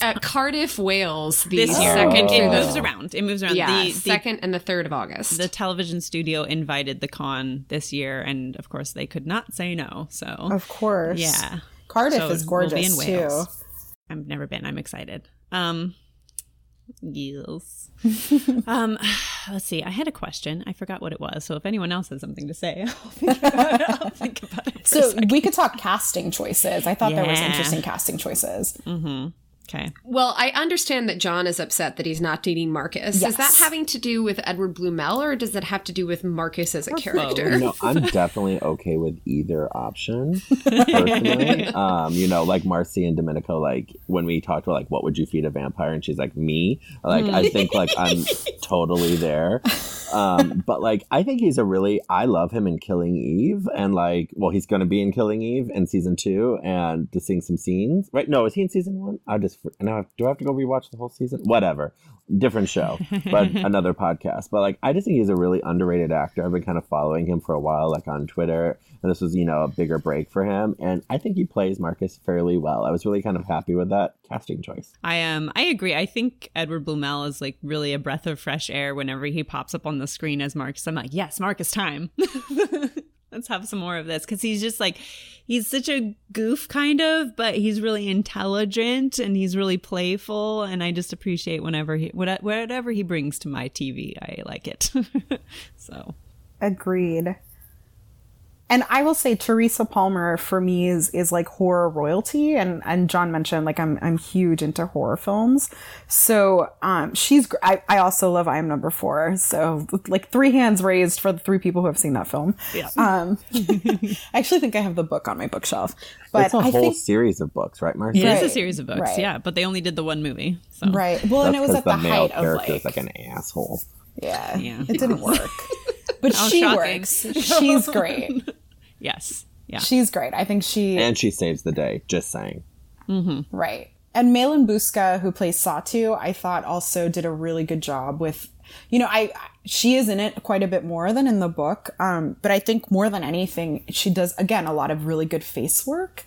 at Cardiff, Wales, the this year. second it moves around. It moves around. Yeah, the, the, second and the third of August. the television studio invited the con this year, and of course they could not say no. So Of course. yeah, Cardiff So is we'll gorgeous in too. I've never been. I'm excited. Um, yes. um, let's see. I had a question. I forgot what it was. So if anyone else has something to say, I'll think about it. I'll think about it. So we could talk casting choices. I thought there was interesting casting choices. Okay. well, I understand that John is upset that he's not dating Marcus. Is that having to do with Edward Bluemel, or does that have to do with Marcus as a character? You know, I'm definitely okay with either option. Personally, um, you know, like Marcy and Domenico, like when we talked about like what would you feed a vampire, and she's like me. Like I think like I'm totally there. Um, but like I think he's a really I love him in Killing Eve, and like well he's going to be in Killing Eve in season two, and just seeing some scenes. Right? No, is he in season one? I just now I- do I have to go rewatch the whole season? Whatever different show, but another podcast. But like, I just think he's a really underrated actor. I've been kind of following him for a while, like on Twitter, and this was, you know, a bigger break for him. And I think he plays Marcus fairly well. I was really kind of happy with that casting choice. I am. Um, I agree. I think Edward Bluemel is like really a breath of fresh air whenever he pops up on the screen as Marcus. I'm like, yes, Marcus time. Let's have some more of this because he's just like he's such a goof kind of, but he's really intelligent and he's really playful, and I just appreciate whenever he whatever he brings to my TV. I like it. so Agreed. And I will say Teresa Palmer for me is is like horror royalty and and John mentioned like I'm I'm huge into horror films. So um she's gr- I, I also love I am number 4. So like three hands raised for the three people who have seen that film. Yeah. Um I actually think I have the book on my bookshelf. But it's a I whole think series of books, right, Marcy? It is a series of books, right. yeah, but they only did the one movie. So right. Well, and it was at the, male height of like, is like an asshole. yeah, Yeah. It didn't work. But How she shocking. works. She's great. yes. Yeah. She's great. I think she And she saves the day, just saying. Right. And Malin Buska, who plays Satu, I thought also did a really good job with, you know, I she is in it quite a bit more than in the book. Um, but I think more than anything, she does again a lot of really good face work,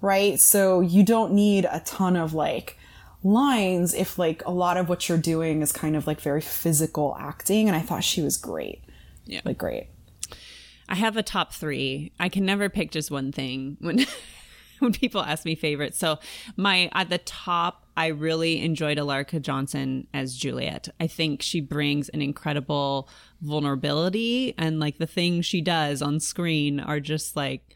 right? So you don't need a ton of like lines if like a lot of what you're doing is kind of like very physical acting. And I thought she was great. Yeah. Like great. I have a top three. I can never pick just one thing when when people ask me favorites. So my at the top, I really enjoyed Elarica Johnson as Juliet. I think she brings an incredible vulnerability, and like the things she does on screen are just like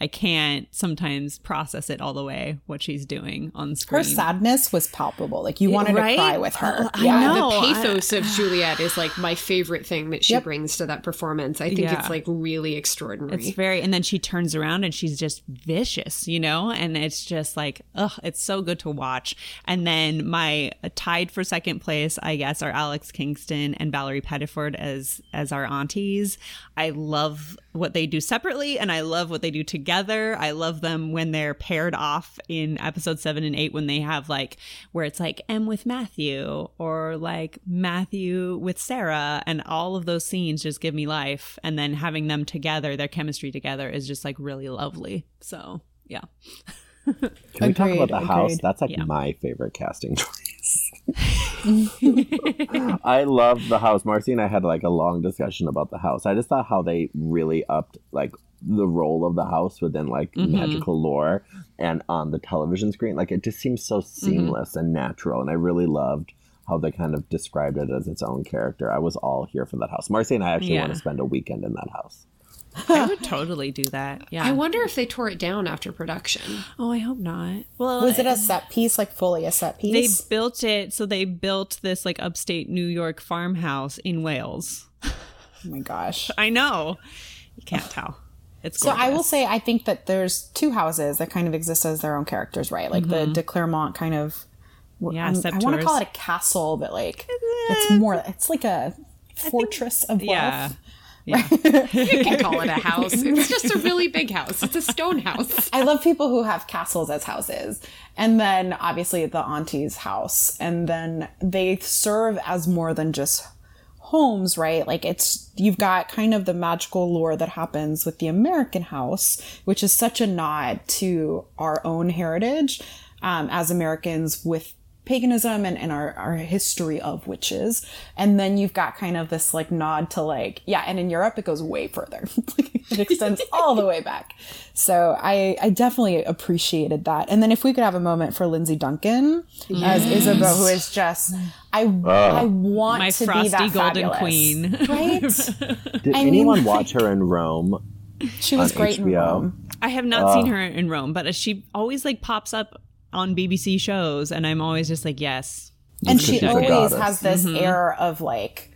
I can't sometimes process it all the way what she's doing on screen. Her sadness was palpable. Like you wanted Right? to cry with her. Oh, I know. the I- pathos of Juliet is like my favorite thing that she Yep. brings to that performance. I think Yeah. it's like really extraordinary. It's very, and then she turns around and she's just vicious, you know? And it's just like, ugh, it's so good to watch. And then my uh, tied for second place, I guess, are Alex Kingston and Valerie Pettiford as as our aunties. I love what they do separately and I love what they do together. I love them when they're paired off in episode seven and eight when they have like where it's like M with Matthew or like Matthew with Sarah and all of those scenes just give me life. And then having them together, their chemistry together is just like really lovely. So yeah. Can we talk about the house? agreed. That's like Yeah. my favorite casting choice. I love the house. Marcy and I had like a long discussion about the house. I just thought how they really upped like the role of the house within like Mhm. magical lore and on the television screen. Like it just seems so seamless and natural. And I really loved how they kind of described it as its own character. I was all here for that house. Marcy and I actually want to spend a weekend in that house. I would totally do that. Yeah. I wonder if they tore it down after production. oh, I hope not. Well, Was it a set piece, like fully a set piece? they built it so they built this like upstate New York farmhouse in Wales. oh my gosh. I know. You can't tell. It's So I will say, I think that there's two houses that kind of exist as their own characters, right? Like the de Clermont kind of. Mm-hmm. Yeah, I'm- I want to call it a castle, but like it's more. It's like a fortress of wealth. Yeah. Yeah. You can call it a house. It's just a really big house. It's a stone house. I love people who have castles as houses. And then obviously the auntie's house. And then they serve as more than just homes, right? Like it's, you've got kind of the magical lore that happens with the American house, which is such a nod to our own heritage um, as Americans with paganism and, and our, our history of witches. And then you've got kind of this like nod to like, yeah, and in Europe it goes way further. it extends all the way back. So I, I definitely appreciated that. And then if we could have a moment for Lindsay Duncan as Isabeau, who is just, I, I want My to be frosty that golden fabulous. queen. Right? Did I mean- anyone watch her in Rome? She was On great in Rome. I have not seen uh, her in Rome, but she always like pops up on BBC shows, and I'm always just like, yes, And she always has this mm-hmm. air of like,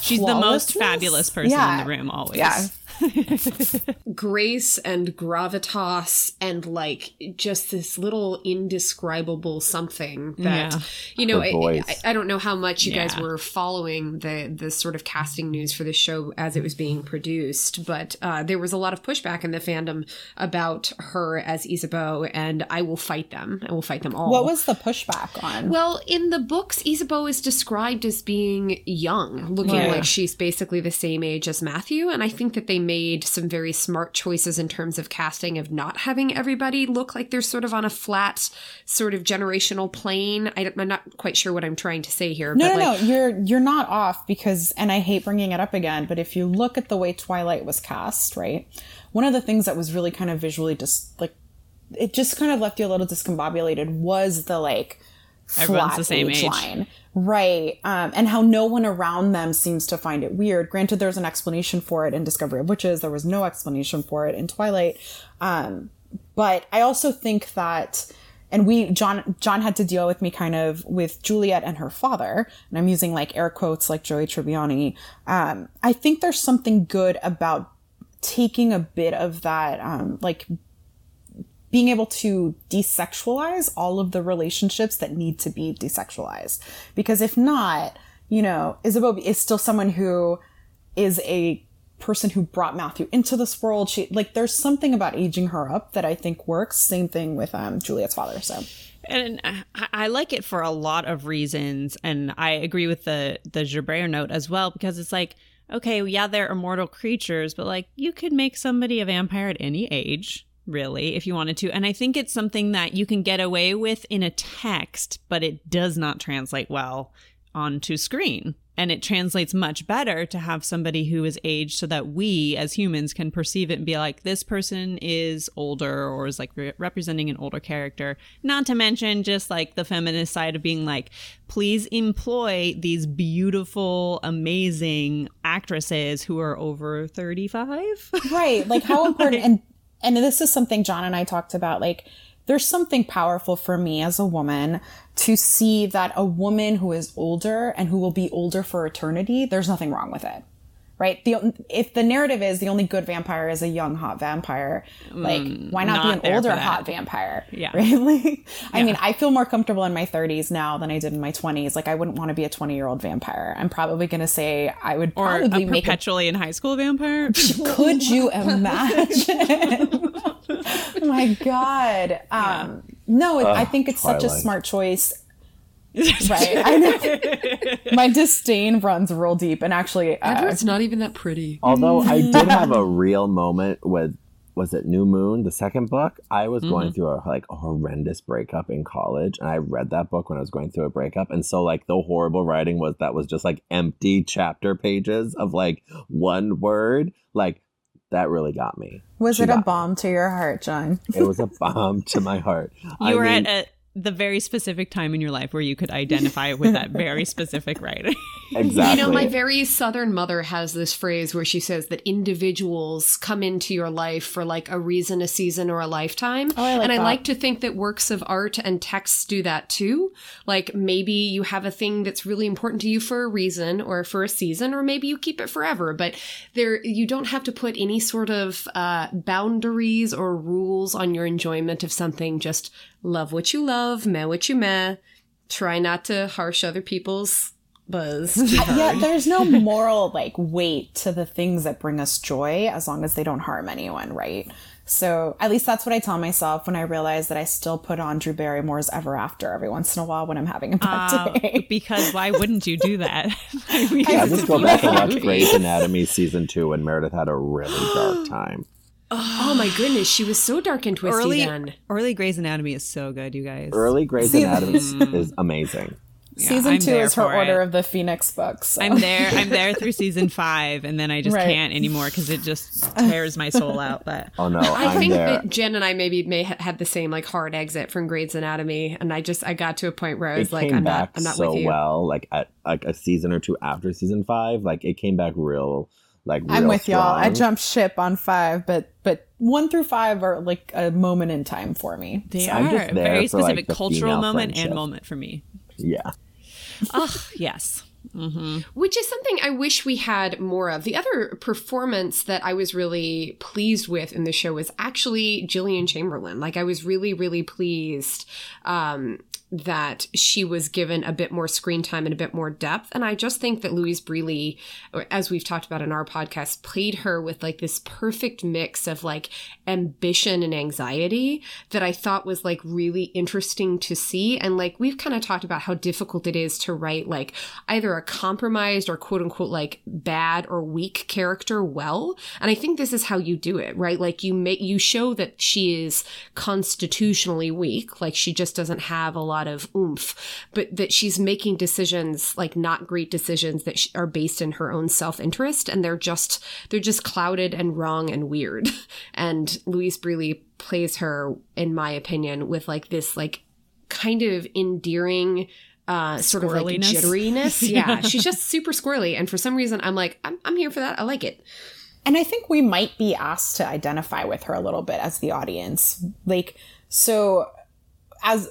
she's the most fabulous person Yeah. in the room always. Yeah. Grace and gravitas and like just this little indescribable something that Yeah. you know I. I, I don't know how much you guys were following the the sort of casting news for the show as it was being produced but uh, there was a lot of pushback in the fandom about her as Isabeau and I will fight them I will fight them all What was the pushback on? Well, in the books, Isabeau is described as being young, looking Right. like she's basically the same age as Matthew. And I think that they made some very smart choices in terms of casting, of not having everybody look like they're sort of on a flat, sort of generational plane. I, am not quite sure what I'm trying to say here. No, but no, like, no. You're you're not off because, and I hate bringing it up again, but if you look at the way Twilight was cast, right, one of the things that was really kind of visually just like it just kind of left you a little discombobulated was the like Everyone's the same age. line. Right. Um, and how no one around them seems to find it weird. Granted, there's an explanation for it in Discovery of Witches. There was no explanation for it in Twilight. Um, but I also think that, and we, John, John had to deal with me kind of with Juliet and her father. And I'm using like air quotes like Joey Tribbiani. Um, I think there's something good about taking a bit of that, um, like being able to desexualize all of the relationships that need to be desexualized. Because if not, you know, Isabeau is still someone who is a person who brought Matthew into this world. She like there's something about aging her up that I think works. Same thing with um Juliet's father. So and I like it for a lot of reasons, and I agree with the the Gerbert note as well because it's like, okay, yeah, they're immortal creatures, but like you could make somebody a vampire at any age really, if you wanted to. And I think it's something that you can get away with in a text, but it does not translate well onto screen. And it translates much better to have somebody who is aged so that we as humans can perceive it and be like, this person is older or is like re- representing an older character. Not to mention just like the feminist side of being like, please employ these beautiful, amazing actresses who are over 35. Right. Like, how important, and and this is something John and I talked about, like, there's something powerful for me as a woman to see that a woman who is older and who will be older for eternity, there's nothing wrong with it right? The if the narrative is the only good vampire is a young hot vampire, like mm, why not, not be an older hot vampire? Yeah, right. Like, I yeah. mean, I feel more comfortable in my 30s now than I did in my 20s. Like, I wouldn't want to be a 20 year old vampire. I'm probably going to say I would or probably a make perpetually a, in high school vampire. Could you imagine? oh my god. Um, yeah. No, uh, I think it's Twilight. such a smart choice right. I know. My disdain runs real deep, and actually, uh, Edward's not even that pretty. Although I did have a real moment with was it New Moon, the second book? I was mm-hmm. going through a like a horrendous breakup in college, and I read that book when I was going through a breakup, and so like the horrible writing was that was just like empty chapter pages of like one word, like that really got me. Was she it a bomb to your heart, John? it was a bomb to my heart. You I were mean, at a the very specific time in your life where you could identify with that very specific writing. exactly. You know, my very southern mother has this phrase where she says that individuals come into your life for like a reason, a season, or a lifetime. Oh, I like and that. I like to think that works of art and texts do that too. Like maybe you have a thing that's really important to you for a reason or for a season, or maybe you keep it forever. But there, you don't have to put any sort of uh, boundaries or rules on your enjoyment of something. Just love what you love, meh what you meh. Try not to harsh other people's buzz. yeah, there's no moral like weight to the things that bring us joy as long as they don't harm anyone, right? So at least that's what I tell myself when I realize that I still put on Drew Barrymore's Ever After every once in a while when I'm having a bad uh, day. Because why wouldn't you do that? I, mean, I just go back and watch Grey's Anatomy season two when Meredith had a really dark time. Oh my goodness, she was so dark and twisty early, then. Early Grey's Anatomy is so good, you guys. Early Grey's Anatomy hmm. is amazing. Yeah, season I'm two is her Order it. of the Phoenix books. So. I'm there. I'm there through season five, and then I just right. can't anymore because it just tears my soul out. But oh no, I I'm think there. that Jen and I maybe may ha- had the same like hard exit from Grey's Anatomy, and I just I got to a point where I was it like, I'm not, I'm not so with you. well. Like at like a season or two after season five, like it came back real like I'm with strong. y'all. I jumped ship on five, but but one through five are like a moment in time for me. They so are a very specific like cultural moment friendship. and moment for me. Yeah. oh yes. Mm-hmm. Which is something I wish we had more of. The other performance that I was really pleased with in the show was actually Gillian Chamberlain. Like I was really, really pleased um, that she was given a bit more screen time and a bit more depth. And I just think that Louise Brealey, as we've talked about in our podcast, played her with like this perfect mix of like ambition and anxiety that I thought was like really interesting to see. And like we've kind of talked about how difficult it is to write like either a compromised or quote unquote like bad or weak character well. And I think this is how you do it, right? Like you make, you show that she is constitutionally weak, like she just doesn't have a lot lot of oomph, but that she's making decisions like not great decisions that are based in her own self interest, and they're just they're just clouded and wrong and weird. And Louise Brealey plays her, in my opinion, with like this like kind of endearing uh sort of like Squirreliness. jitteriness yeah she's just super squirrely and for some reason i'm like I'm, I'm here for that i like it And I think we might be asked to identify with her a little bit as the audience. Like, so as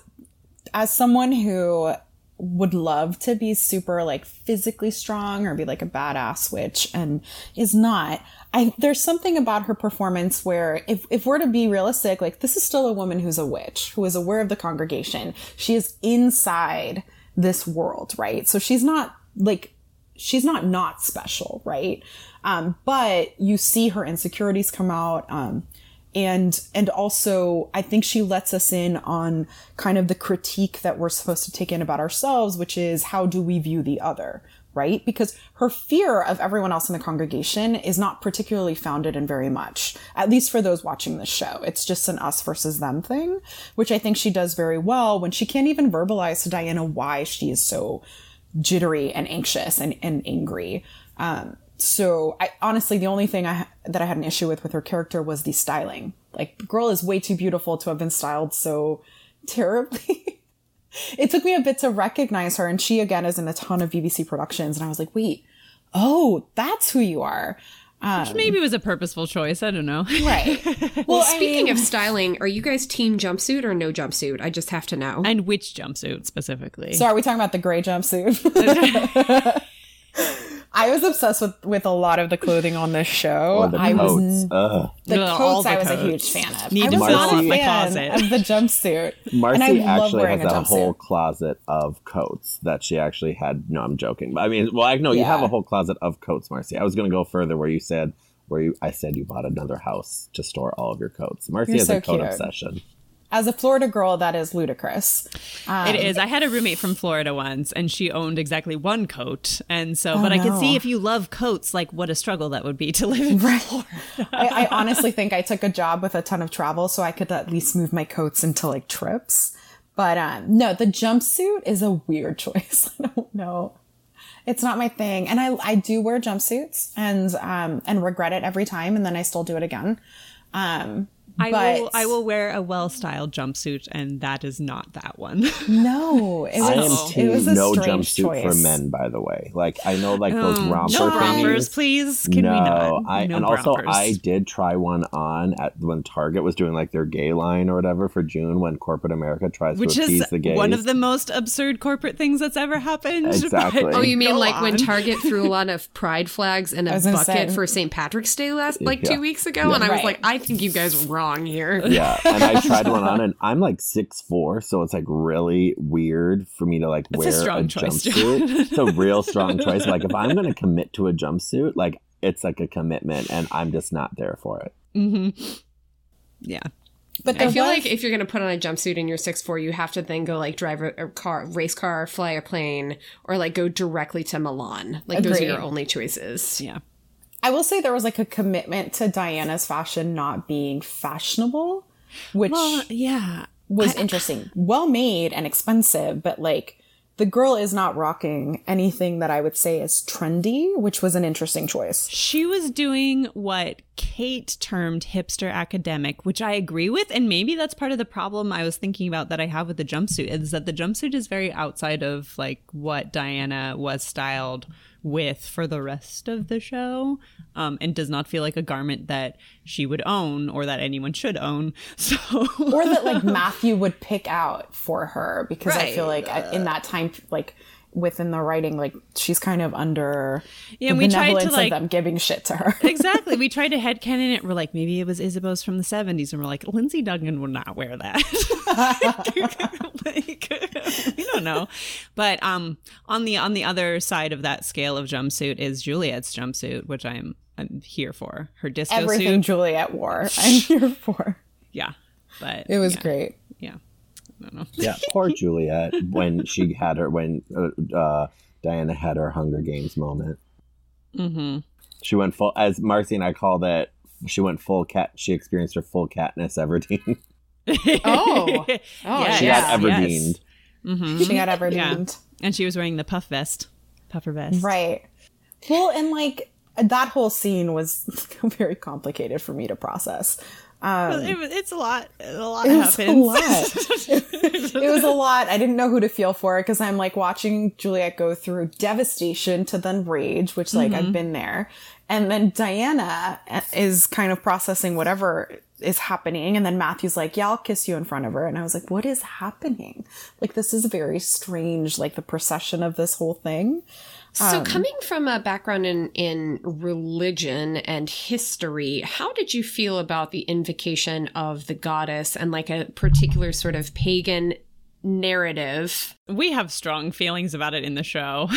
as someone who would love to be super like physically strong or be like a badass witch and is not i there's something about her performance where if, if we're to be realistic like this is still a woman who's a witch who is aware of the congregation. She is inside this world right? So she's not like she's not not special right? Um, but you see her insecurities come out um, and and also i think she lets us in on kind of the critique that we're supposed to take in about ourselves which is how do we view the other right? Because her fear of everyone else in the congregation is not particularly founded in very much at least for those watching the show. It's just an us versus them thing which i think she does very well when she can't even verbalize to diana why she is so jittery and anxious and, and angry. Um, so I honestly the only thing I that I had an issue with with her character was the styling. Like the girl is way too beautiful to have been styled so terribly. it took me a bit to recognize her and she again is in a ton of BBC productions and I was like, "Wait. Oh, that's who you are." Um, Maybe was a purposeful choice. I don't know. right. well speaking of styling are you guys team jumpsuit or no jumpsuit i just have to know And which jumpsuit specifically? So are we talking about the gray jumpsuit? I was obsessed with with a lot of the clothing on this show. Or the I was coats. Ugh. Uh-huh. the Ugh, all coats the I was a coats. huge fan of. Need I to was fill not out a my fan closet. of the jumpsuit. Marcy and I love actually wearing has a a, whole closet of coats that she actually had. No, I'm joking. I mean, well, I know you Yeah. have a whole closet of coats, Marcy. I was going to go further where you said where you I said you bought another house to store all of your coats. Marcy You're has so a coat cute. obsession. As a Florida girl, that is ludicrous. Um, It is. I had a roommate from Florida once, and she owned exactly one coat. And so, but I can see if you love coats, like what a struggle that would be to live in Florida. I, I honestly think I took a job with a ton of travel so I could at least move my coats into like trips. But um, no, the jumpsuit is a weird choice. I don't know. It's not my thing. And I, I do wear jumpsuits and, um, and regret it every time. And then I still do it again. Um, I but will. I will wear a well-styled jumpsuit, and that is not that one. no, it I am was, team it was a no strange jumpsuit choice. for men. By the way, like I know like those um, romper no thingies. rompers, please. Can no, we not? I no and also rompers. I did try one on at when Target was doing like their gay line or whatever for June when corporate America tries which to appease the gays. one of the most absurd corporate things that's ever happened. Exactly. but Oh, you mean go like when. Target threw a lot of pride flags in a bucket say- for St. Patrick's Day last like Yeah. two weeks ago, and I was Right. like, I think you guys are wrong here. yeah, and I tried one on, and I'm like six four, so it's like really weird for me to like It's a wear strong choice, jumpsuit. it's a real strong choice. Like if I'm going to commit to a jumpsuit, like it's like a commitment, and I'm just not there for it. Mm-hmm. Yeah. But I feel was- like if you're gonna put on a jumpsuit and you're six four, you have to then go like drive a, a car, race car, fly a plane, or like go directly to Milan. Like those are your only choices. Yeah. I will say there was like a commitment to Diana's fashion not being fashionable, which Well, yeah. was interesting. Well made and expensive, but like the girl is not rocking anything that I would say is trendy, which was an interesting choice. She was doing what Kate termed hipster academic, which I agree with. And maybe that's part of the problem I was thinking about that I have with the jumpsuit is that the jumpsuit is very outside of like what Diana was styled with for the rest of the show um, and does not feel like a garment that she would own or that anyone should own. So, Or that like Matthew would pick out for her because I feel like I- in that time, like within the writing, like she's kind of under Yeah, the we tried to, benevolence like- of them giving shit to her. exactly. We tried to headcanon it. We're like, maybe it was Isabeau's from the 70s. And we're like, Lindsay Duncan would not wear that. like, we don't know. But um, on the on the other side of that scale of jumpsuit is Juliet's jumpsuit, which I'm I'm here for. Her disco Everything suit. Juliet wore, I'm here for. Yeah. But It was yeah, great. Yeah. I don't. Yeah, poor Juliet when she had her when uh, uh, Diana had her Hunger Games moment. Mm-hmm. She went full as Marcy and I call that. She went full cat. She experienced her full Katniss Everdeen. Oh. Oh, Yes, she yeah. got Everdeened. Mhm. She got ever Yeah. named. And she was wearing the puff vest, puffer vest. Right. Well, and like that whole scene was very complicated for me to process. Um, it, it's a lot. A lot it happens. Was a lot. it was a lot. I didn't know who to feel for because I'm like watching Juliet go through devastation to then rage, which like mm-hmm. I've been there. And then Diana is kind of processing whatever is happening. And then Matthew's like, yeah, I'll kiss you in front of her. And I was like, what is happening? Like, this is very strange, like the procession of this whole thing. So, um, coming from a background in, in religion and history, how did you feel about the invocation of the goddess and like a particular sort of pagan narrative? We have strong feelings about it in the show.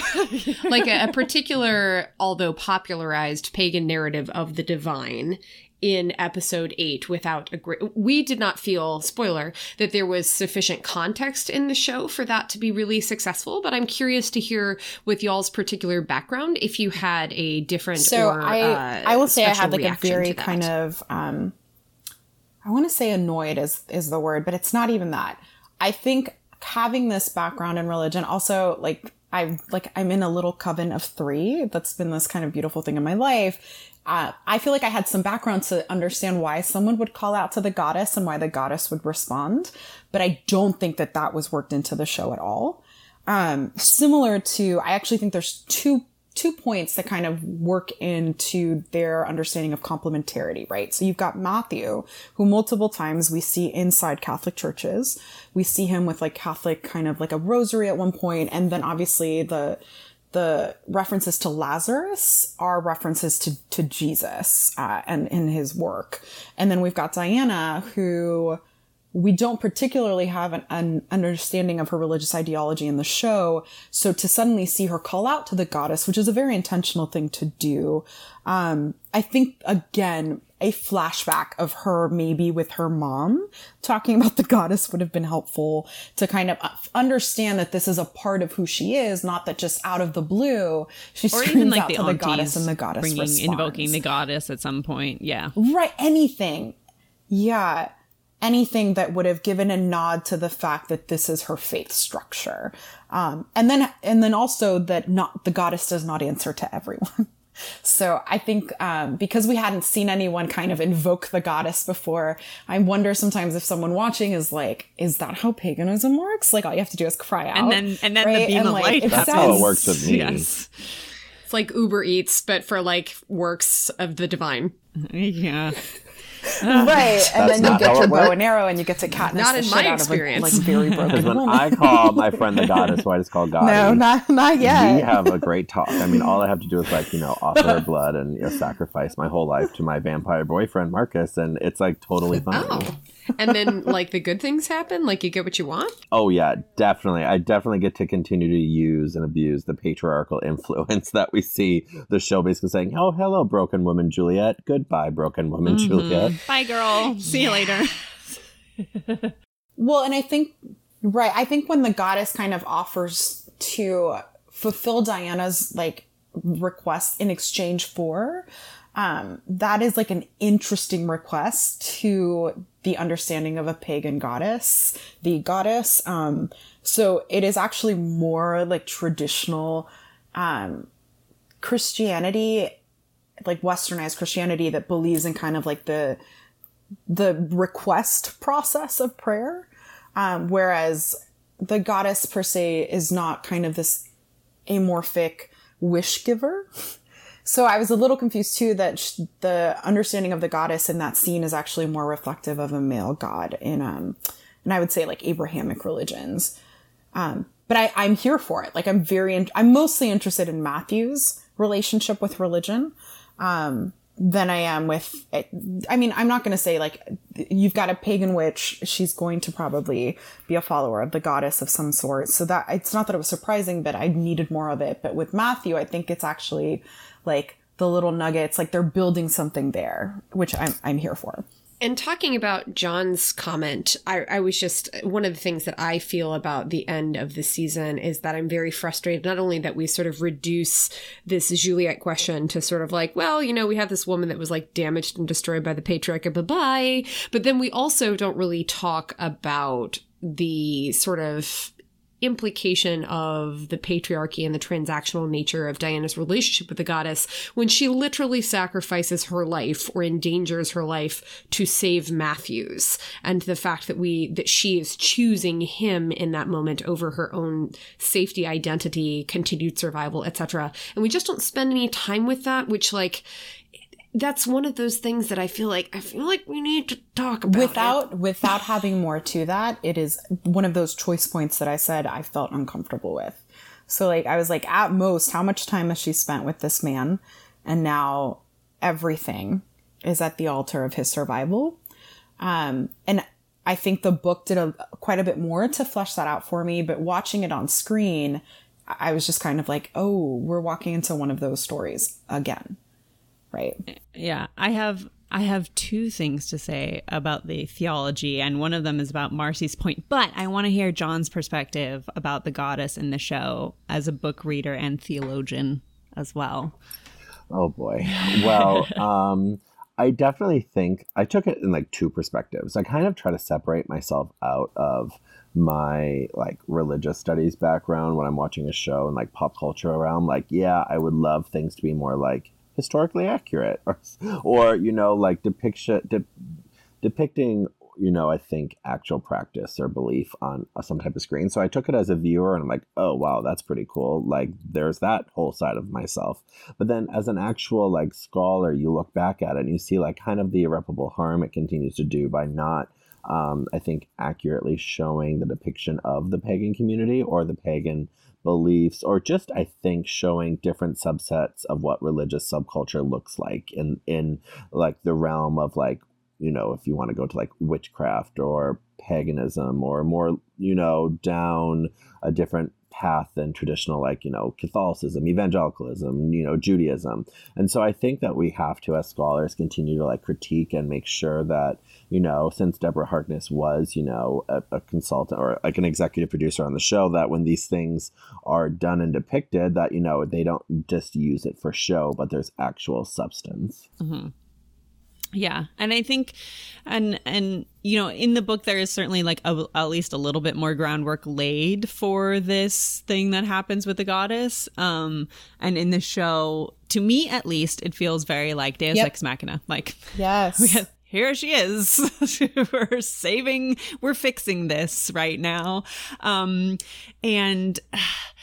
like a, a particular, although popularized pagan narrative of the divine in episode 8 without a great we did not feel spoiler that there was sufficient context in the show for that to be really successful but i'm curious to hear with y'all's particular background if you had a different so or, i uh, i will say i had like a very kind of um i want to say annoyed is is the word but it's not even that i think having this background in religion also like I like I'm in a little coven of three. That's been this kind of beautiful thing in my life uh, I feel like I had some background to understand why someone would call out to the goddess and why the goddess would respond, but I don't think that that was worked into the show at all. Um, similar to, I actually think there's two two points that kind of work into their understanding of complementarity, right? So you've got Matthew, who multiple times we see inside Catholic churches. We see him with like Catholic kind of like a rosary at one point, and then obviously the the references to Lazarus are references to, to Jesus uh, and in his work. And then we've got Diana, who we don't particularly have an, an, understanding of her religious ideology in the show. So to suddenly see her call out to the goddess, which is a very intentional thing to do, um, I think again, a flashback of her maybe with her mom talking about the goddess would have been helpful to kind of understand that this is a part of who she is, not that just out of the blue she or screams like the the goddess and the goddess bringing, responds. invoking the goddess at some point. Yeah, right. Anything. Yeah anything that would have given a nod to the fact that this is her faith structure. Um, and then, and then also that not, the goddess does not answer to everyone. So I think um, because we hadn't seen anyone kind of invoke the goddess before, I wonder sometimes if someone watching is like, "Is that how paganism works? Like all you have to do is cry out." And then and then right? the beam and of like, light. That's how it works with me. Yes. It's like Uber Eats, but for like works of the divine. Yeah. right, and then you get your bow and arrow, and you get to Katniss not the in shit my out experience. of a like very broken Because when woman. I call my friend the goddess, who I just call God, no, not not yet. We have a great talk. I mean, all I have to do is like you know offer her blood and you know, sacrifice my whole life to my vampire boyfriend Marcus, and it's like totally fine. Oh and then like the good things happen? Like you get what you want? Oh yeah definitely. I definitely get to continue to use and abuse the patriarchal influence that we see the show basically saying oh hello broken woman juliet. Goodbye broken woman mm-hmm. juliet. Bye girl. See you later. Well and i think right i think when the goddess kind of offers to fulfill diana's like request in exchange for um, that is like an interesting request to the understanding of a pagan goddess, the goddess. Um, so it is actually more like traditional um, Christianity, like westernized Christianity that believes in kind of like the the request process of prayer, um, whereas the goddess per se is not kind of this amorphic wish giver. So I was a little confused too that sh- the understanding of the goddess in that scene is actually more reflective of a male god in, um, and I would say like Abrahamic religions. Um, but I, I'm here for it. Like I'm very, in- I'm mostly interested in Matthew's relationship with religion. Um, than I am with, I mean, I'm not going to say like, you've got a pagan witch. She's going to probably be a follower of the goddess of some sort. So that it's not that it was surprising, but I needed more of it. But with Matthew, I think it's actually like the little nuggets, like they're building something there, which I'm, I'm here for. And talking about John's comment, I, I, was just one of the things that I feel about the end of the season is that I'm very frustrated. Not only that we sort of reduce this Juliet question to sort of like, well, you know, we have this woman that was like damaged and destroyed by the patriarch, bye bye. But then we also don't really talk about the sort of implication of the patriarchy and the transactional nature of Diana's relationship with the goddess when she literally sacrifices her life or endangers her life to save Matthews. And the fact that we that she is choosing him in that moment over her own safety identity continued survival etc and we just don't spend any time with that which like that's one of those things that I feel like I feel like we need to talk about without it. without having more to that. It is one of those choice points that I said I felt uncomfortable with. So like I was like, at most, how much time has she spent with this man? And now everything is at the altar of his survival. Um, and I think the book did a, quite a bit more to flesh that out for me. But watching it on screen, I was just kind of like, oh, we're walking into one of those stories again right? Yeah, I have I have two things to say about the theology, and one of them is about Marcy's point. But I want to hear John's perspective about the goddess in the show as a book reader and theologian as well. Oh boy. Well, um, I definitely think I took it in like two perspectives. I kind of try to separate myself out of my like religious studies background when I'm watching a show and like pop culture around. Like, yeah, I would love things to be more like historically accurate. Or, or you know like depiction de- depicting you know i think actual practice or belief on some type of screen. So i took it as a viewer and i'm like oh wow that's pretty cool. Like there's that whole side of myself. But then as an actual like scholar you look back at it and you see like kind of the irreparable harm it continues to do by not um, i think accurately showing the depiction of the pagan community or the pagan beliefs or just i think showing different subsets of what religious subculture looks like in in like the realm of like you know if you want to go to like witchcraft or paganism or more you know down a different path than traditional like you know catholicism evangelicalism you know judaism and so i think that we have to as scholars continue to like critique and make sure that you know since deborah harkness was you know a, a consultant or like an executive producer on the show that when these things are done and depicted that you know they don't just use it for show but there's actual substance mm-hmm. Yeah, and I think, and and you know, in the book there is certainly like a, at least a little bit more groundwork laid for this thing that happens with the goddess. Um, and in the show, to me at least, it feels very like Deus yep. Ex Machina. Like, yes, here she is. we're saving, we're fixing this right now. Um, and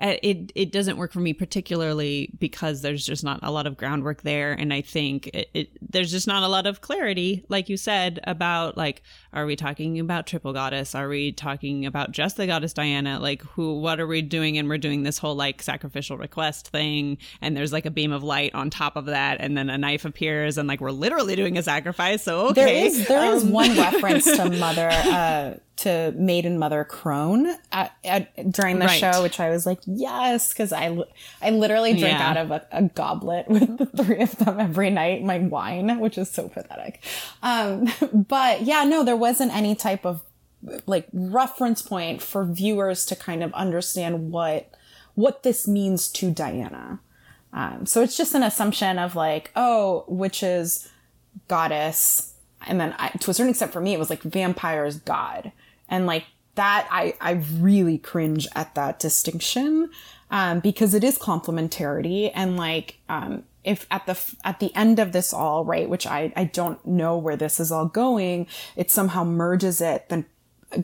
it it doesn't work for me particularly because there's just not a lot of groundwork there. And i think it, it, there's just not a lot of clarity like you said about like are we talking about triple goddess? Are we talking about just the goddess diana? Like who what are we doing? And we're doing this whole like sacrificial request thing. And there's like a beam of light on top of that. And then a knife appears. And like we're literally doing a sacrifice. So okay. there is there um, is one reference to mother uh to Maiden Mother Crone at, at, during the right. show, which I was like, yes, because I, I literally drink yeah. out of a, a, goblet with the three of them every night, my wine, which is so pathetic. Um, but yeah, no, there wasn't any type of like reference point for viewers to kind of understand what what this means to Diana. Um, so it's just an assumption of like, oh, witches, goddess, and then I, to a certain extent for me, it was like vampires, god. And like that, I, I really cringe at that distinction. Um, because it is complementarity and like, um, if at the at the end of this all right which i i don't know where this is all going it somehow merges it then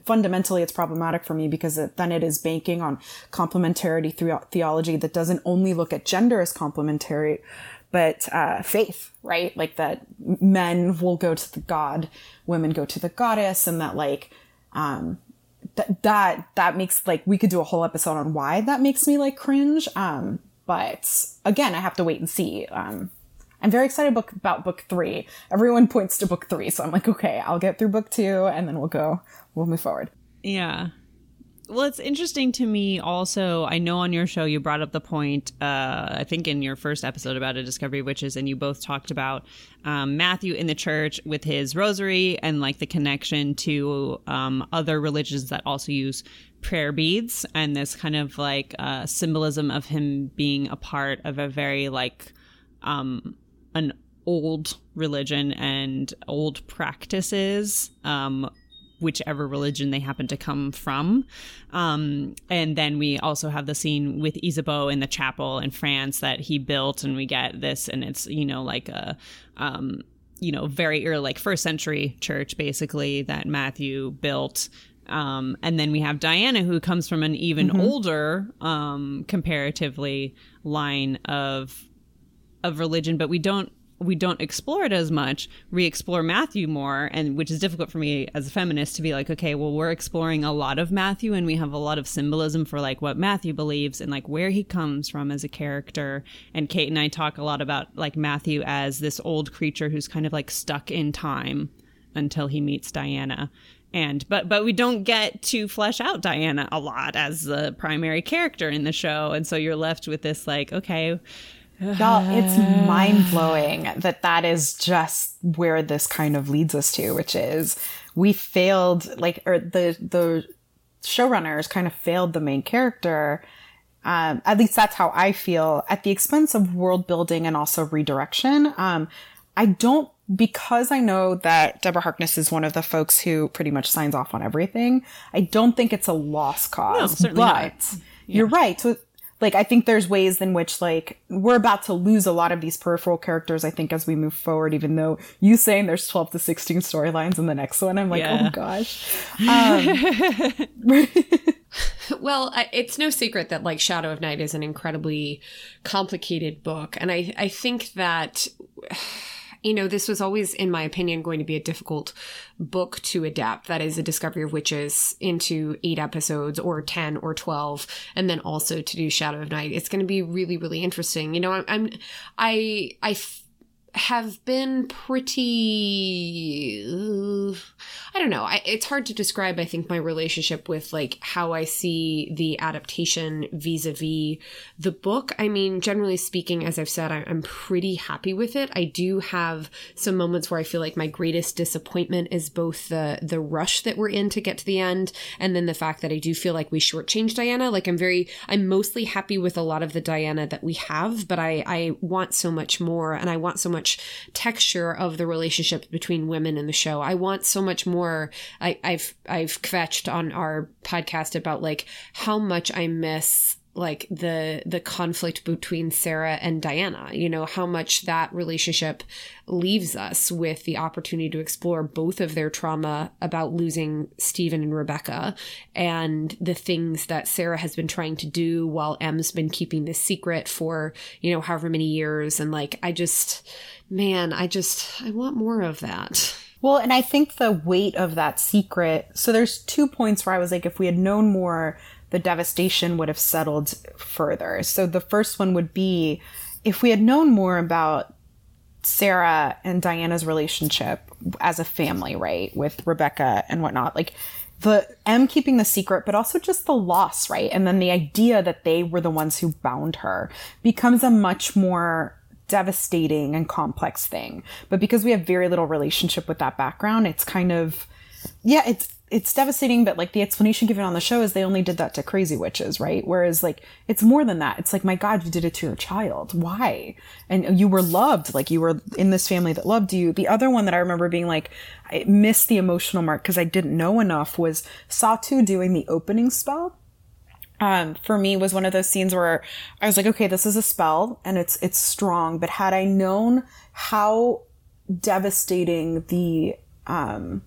fundamentally it's problematic for me because it, then it is banking on complementarity through theology that doesn't only look at gender as complementary but uh, faith right like that men will go to the god women go to the goddess and that like um, that that that makes like we could do a whole episode on why that makes me like cringe. Um, but again, I have to wait and see. Um, I'm very excited book, about book three. Everyone points to book three, so I'm like, okay, I'll get through book two, and then we'll go, we'll move forward. Yeah, well, it's interesting to me also. I know on your show you brought up the point, uh, I think in your first episode about a Discovery Witches, and you both talked about um, Matthew in the church with his rosary and like the connection to um, other religions that also use prayer beads and this kind of like uh, symbolism of him being a part of a very like um, an old religion and old practices um, whichever religion they happen to come from. Um, and then we also have the scene with Isabeau in the chapel in France that he built, and we get this, and it's you know like a um, you know very early like first century church basically that Matthew built. Um, and then we have Diana, who comes from an even mm-hmm. older, um, comparatively, line of of religion, but we don't we don't explore it as much we explore matthew more and which is difficult for me as a feminist to be like okay well we're exploring a lot of matthew and we have a lot of symbolism for like what matthew believes and like where he comes from as a character. And kate and i talk a lot about like matthew as this old creature who's kind of like stuck in time until he meets diana. And but but we don't get to flesh out diana a lot as the primary character in the show. And so you're left with this like okay Y'all, it's mind blowing that that is just where this kind of leads us to, which is we failed, like, or the the showrunners kind of failed the main character. Um, at least that's how I feel at the expense of world building and also redirection. Um, I don't because I know that Deborah Harkness is one of the folks who pretty much signs off on everything. I don't think it's a lost cause. No, certainly but not. Yeah. You're right. So like I think there's ways in which like we're about to lose a lot of these peripheral characters. I think as we move forward, even though you saying there's 12 to 16 storylines in the next one, I'm like, oh yeah. oh gosh. Um, well, it's no secret that like Shadow of Night is an incredibly complicated book, and I I think that you know, this was always, in my opinion, going to be a difficult book to adapt. That is a Discovery of Witches into eight episodes or 10 or 12, and then also to do Shadow of Night. It's going to be really, really interesting. You know, I'm, I'm I, I, have been pretty uh, i don't know. I, it's hard to describe i think my relationship with like how i see the adaptation vis-a-vis the book. I mean generally speaking as i've said I, i'm pretty happy with it. I do have some moments where i feel like my greatest disappointment is both the the rush that we're in to get to the end and then the fact that i do feel like we shortchanged diana. Like i'm very i'm mostly happy with a lot of the diana that we have but i i want so much more and i want so much much texture of the relationship between women in the show. I want so much more. I, I've I've kvetched on our podcast about like how much I miss like the the conflict between Sarah and Diana you know how much that relationship leaves us with the opportunity to explore both of their trauma about losing Stephen and Rebecca and the things that Sarah has been trying to do while Em's been keeping this secret for you know however many years and like I just man I just I want more of that well, and I think the weight of that secret. So there's two points where I was like, if we had known more, the devastation would have settled further. So the first one would be if we had known more about Sarah and Diana's relationship as a family, right, with Rebecca and whatnot, like the Em keeping the secret, but also just the loss, right? And then the idea that they were the ones who bound her becomes a much more devastating and complex thing. But because we have very little relationship with that background, it's kind of, yeah, it's, it's devastating, but like the explanation given on the show is they only did that to crazy witches, right? Whereas like it's more than that. It's like, my God, you did it to your child. Why? And you were loved, like you were in this family that loved you. The other one that I remember being like, I missed the emotional mark because I didn't know enough was Satu doing the opening spell. Um, for me was one of those scenes where I was like, okay, this is a spell and it's, it's strong, but had I known how devastating the, um,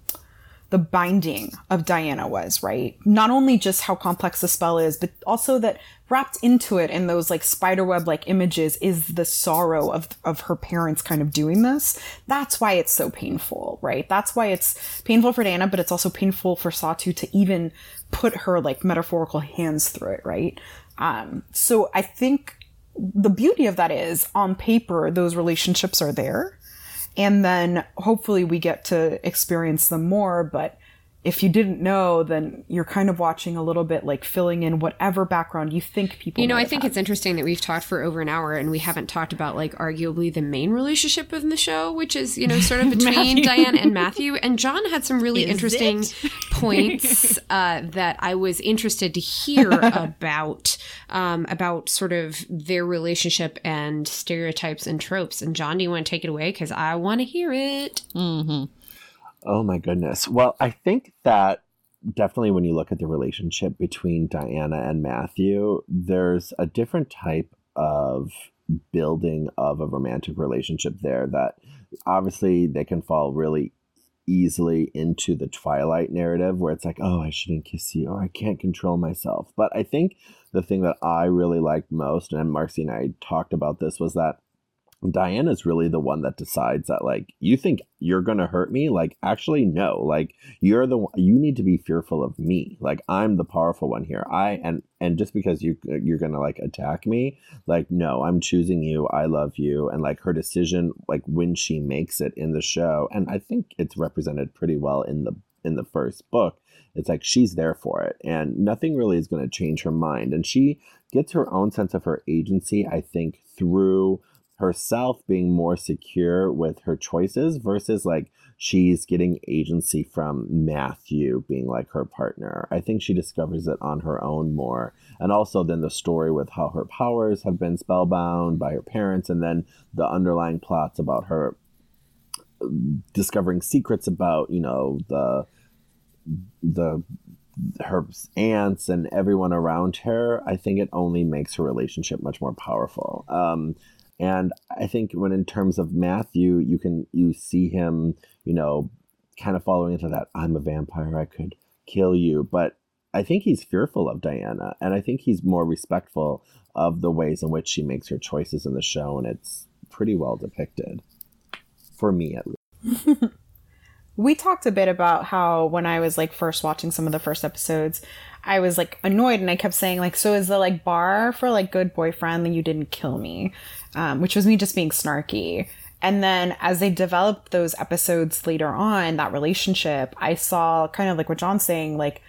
the binding of Diana was, right? Not only just how complex the spell is, but also that wrapped into it in those like spiderweb like images is the sorrow of, of her parents kind of doing this. That's why it's so painful, right? That's why it's painful for Diana, but it's also painful for Satu to even put her like metaphorical hands through it, right? Um, so I think the beauty of that is on paper, those relationships are there and then hopefully we get to experience them more but if you didn't know, then you're kind of watching a little bit like filling in whatever background you think people. You know, I think had. it's interesting that we've talked for over an hour and we haven't talked about like arguably the main relationship in the show, which is you know sort of between Diane and Matthew. And John had some really is interesting points uh, that I was interested to hear about um, about sort of their relationship and stereotypes and tropes. And John, do you want to take it away because I want to hear it? Mm-hmm. Oh my goodness. Well, I think that definitely when you look at the relationship between Diana and Matthew, there's a different type of building of a romantic relationship there that obviously they can fall really easily into the Twilight narrative where it's like, oh, I shouldn't kiss you or I can't control myself. But I think the thing that I really liked most, and Marcy and I talked about this, was that Diana's really the one that decides that like you think you're going to hurt me? Like actually no. Like you're the one, you need to be fearful of me. Like I'm the powerful one here. I and and just because you you're going to like attack me like no I'm choosing you. I love you. And like her decision like when she makes it in the show and I think it's represented pretty well in the in the first book it's like she's there for it and nothing really is going to change her mind. And she gets her own sense of her agency I think through herself being more secure with her choices versus like she's getting agency from Matthew being like her partner. I think she discovers it on her own more. And also then the story with how her powers have been spellbound by her parents and then the underlying plots about her discovering secrets about, you know, the the her aunts and everyone around her, I think it only makes her relationship much more powerful. Um, and I think when in terms of Matthew, you can you see him, you know, kind of following into that I'm a vampire, I could kill you, but I think he's fearful of Diana, and I think he's more respectful of the ways in which she makes her choices in the show, and it's pretty well depicted, for me at least. we talked a bit about how when I was like first watching some of the first episodes, I was like annoyed and I kept saying like, so is the like bar for like good boyfriend that you didn't kill me? um, which was me just being snarky. And then as they developed those episodes later on, that relationship, I saw kind of like what John's saying, like,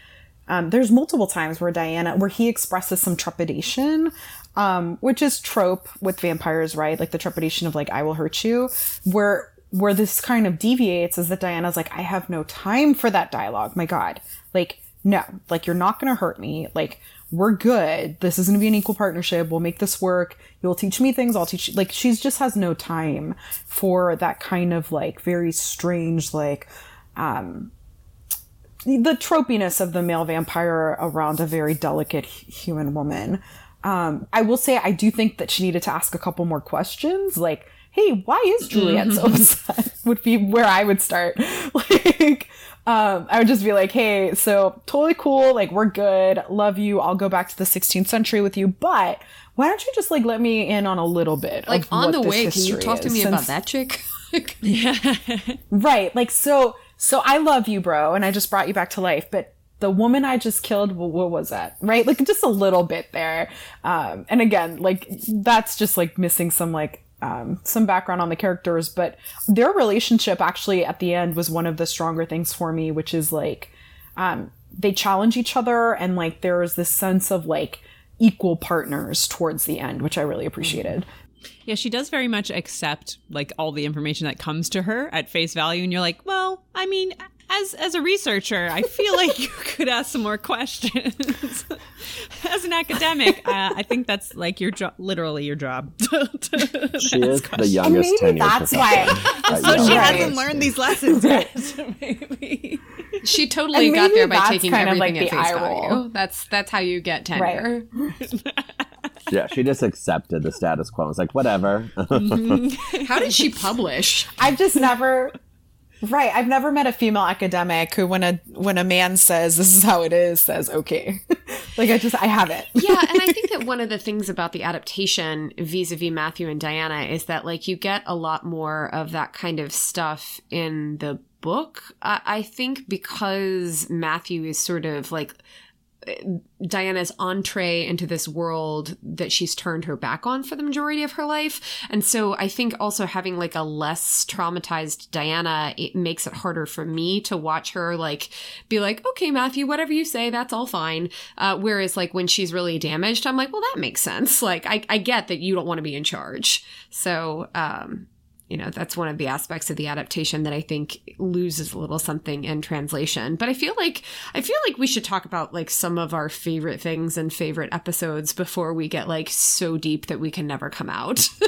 um, there's multiple times where Diana, where he expresses some trepidation, um, which is trope with vampires, right? Like the trepidation of like, I will hurt you. Where, where this kind of deviates is that Diana's like, I have no time for that dialogue. My God. Like, no, like you're not going to hurt me. Like, we're good. This is going to be an equal partnership. We'll make this work. You'll teach me things. I'll teach you. Like, she's just has no time for that kind of like very strange, like, um, the tropiness of the male vampire around a very delicate human woman. Um, I will say I do think that she needed to ask a couple more questions. Like, hey, why is Juliet so upset? would be where I would start. like, um, I would just be like, hey, so totally cool. Like, we're good. Love you. I'll go back to the 16th century with you. But why don't you just like let me in on a little bit? Like, on the way, can you talk to me Since, about that chick? yeah. right. Like, so, so I love you, bro. And I just brought you back to life. But the woman I just killed, what was that? Right? Like, just a little bit there. Um, and again, like, that's just like missing some like um, some background on the characters, but their relationship actually at the end was one of the stronger things for me, which is like um, they challenge each other and like there is this sense of like equal partners towards the end, which I really appreciated. Yeah, she does very much accept like all the information that comes to her at face value, and you're like, well, I mean, as as a researcher, I feel like you could ask some more questions. as an academic, uh, I think that's like your job, literally your job. To, to she is questions. the youngest maybe that's why. so she hasn't learned these lessons yet. maybe she totally got there by taking everything like at face value. That's that's how you get tenure. Right. Yeah, she just accepted the status quo. It's like whatever. Mm-hmm. How did she publish? I've just never Right. I've never met a female academic who when a when a man says this is how it is says okay. like I just I have it. yeah, and I think that one of the things about the adaptation vis-a-vis Matthew and Diana is that like you get a lot more of that kind of stuff in the book. I, I think because Matthew is sort of like Diana's entree into this world that she's turned her back on for the majority of her life. And so I think also having like a less traumatized Diana, it makes it harder for me to watch her like be like, okay, Matthew, whatever you say, that's all fine. Uh, whereas like when she's really damaged, I'm like, well, that makes sense. Like I, I get that you don't want to be in charge. So, um, you know that's one of the aspects of the adaptation that i think loses a little something in translation but i feel like i feel like we should talk about like some of our favorite things and favorite episodes before we get like so deep that we can never come out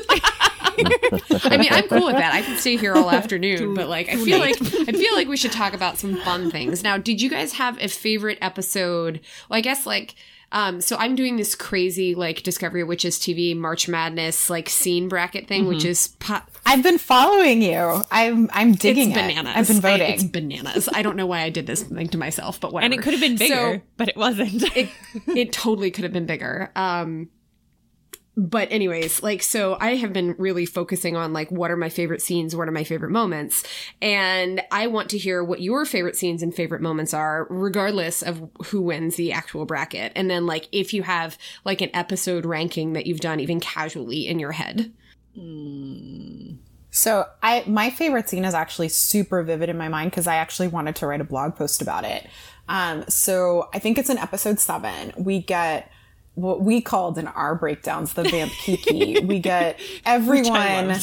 I mean, I'm cool with that. I can stay here all afternoon, but like, I feel like I feel like we should talk about some fun things. Now, did you guys have a favorite episode? Well, I guess like. Um, so I'm doing this crazy like Discovery Witches TV March Madness like scene bracket thing, which is po- I've been following you. I'm I'm digging it's it. bananas. I've been voting. I, it's bananas. I don't know why I did this thing to myself, but whatever. and it could have been bigger, So, but it wasn't. it it totally could have been bigger. Um but anyways, like so I have been really focusing on like what are my favorite scenes, what are my favorite moments, and I want to hear what your favorite scenes and favorite moments are regardless of who wins the actual bracket. And then like if you have like an episode ranking that you've done even casually in your head. So I my favorite scene is actually super vivid in my mind because I actually wanted to write a blog post about it. Um, so I think it's in episode seven. We get what we called in our breakdowns the vamp kiki. we get everyone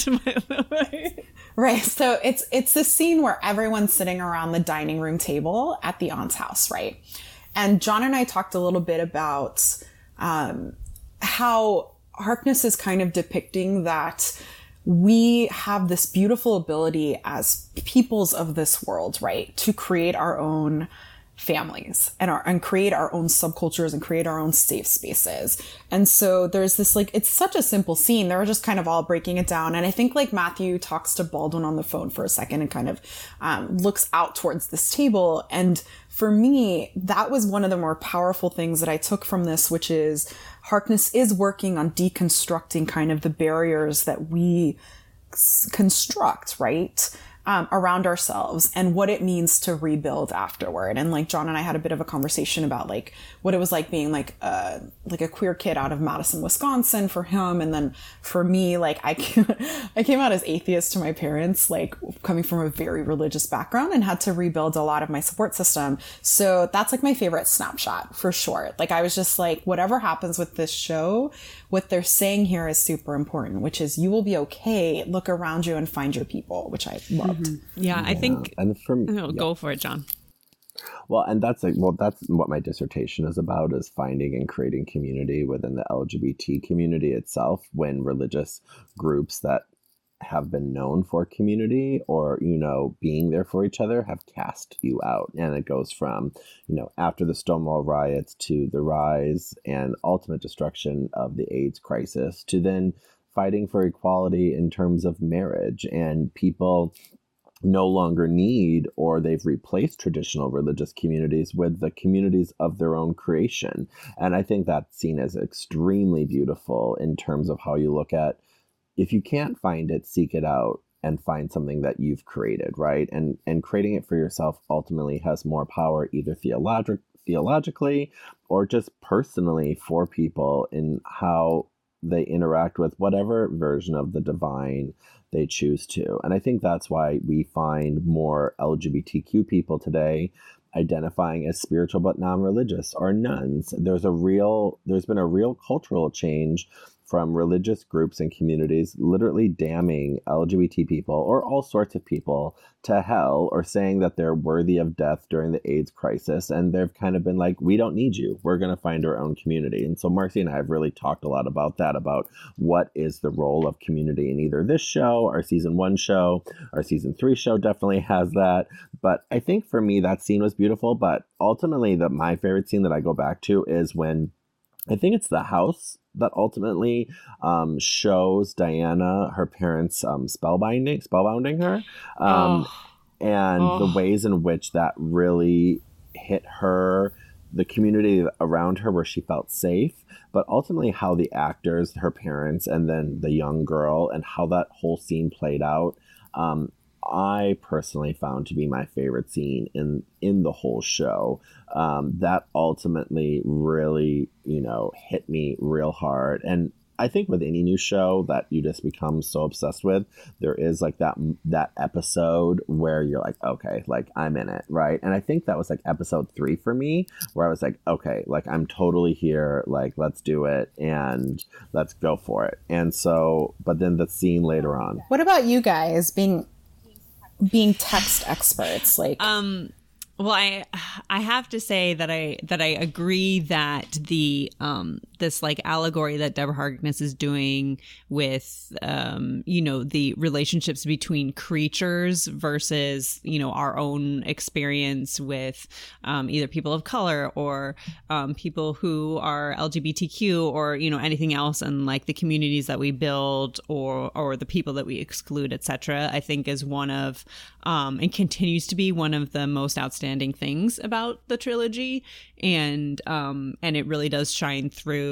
right. So it's it's the scene where everyone's sitting around the dining room table at the aunt's house, right? And John and I talked a little bit about um, how Harkness is kind of depicting that we have this beautiful ability as peoples of this world, right, to create our own families and our and create our own subcultures and create our own safe spaces. And so there's this like it's such a simple scene. They're just kind of all breaking it down. And I think like Matthew talks to Baldwin on the phone for a second and kind of um, looks out towards this table. And for me, that was one of the more powerful things that I took from this, which is Harkness is working on deconstructing kind of the barriers that we construct, right? Um, around ourselves and what it means to rebuild afterward. And like John and I had a bit of a conversation about like what it was like being like a like a queer kid out of Madison, Wisconsin for him, and then for me, like I came, I came out as atheist to my parents, like coming from a very religious background, and had to rebuild a lot of my support system. So that's like my favorite snapshot for sure. Like I was just like, whatever happens with this show, what they're saying here is super important, which is you will be okay. Look around you and find your people, which I loved. Mm-hmm. yeah, I think. and from Oh, yeah. Go for it, John. Well, and that's like well, that's what my dissertation is about: is finding and creating community within the LGBT community itself. When religious groups that have been known for community or you know being there for each other have cast you out and it goes from you know after the stonewall riots to the rise and ultimate destruction of the aids crisis to then fighting for equality in terms of marriage and people no longer need or they've replaced traditional religious communities with the communities of their own creation. And I think that's seen as extremely beautiful in terms of how you look at if you can't find it, seek it out and find something that you've created, right? And and creating it for yourself ultimately has more power either theologic theologically or just personally for people in how they interact with whatever version of the divine they choose to. And I think that's why we find more LGBTQ people today identifying as spiritual but non-religious or nones. There's a real there's been a real cultural change from religious groups and communities literally damning LGBT people or all sorts of people to hell or saying that they're worthy of death during the AIDS crisis. And they've kind of been like, we don't need you. We're going to find our own community. And so Marcy and I have really talked a lot about that, about what is the role of community in either this show, our season one show, our season three show definitely has that. But I think for me, that scene was beautiful. But ultimately, the, my favorite scene that I go back to is when I think it's the house that ultimately um, shows Diana her parents um, spellbinding, spellbounding her, um, and Oh. the ways in which that really hit her, the community around her where she felt safe, but ultimately how the actors, her parents, and then the young girl, and how that whole scene played out. Um, I personally found to be my favorite scene in in the whole show. Um, that ultimately really, you know, hit me real hard. And I think with any new show that you just become so obsessed with, there is like that that episode where you're like, okay, like I'm in it, right? And I think that was like episode three for me, where I was like, okay, like I'm totally here, like let's do it and let's go for it. And so, but then the scene later on, What about you guys being being text experts? Like Um, well, I I have to say that I that I agree that the um this like allegory that Deborah Harkness is doing with um you know the relationships between creatures versus you know our own experience with um either people of color or um people who are LGBTQ or you know anything else and like the communities that we build or or the people that we exclude etc I think is one of um and continues to be one of the most outstanding things about the trilogy. And um and it really does shine through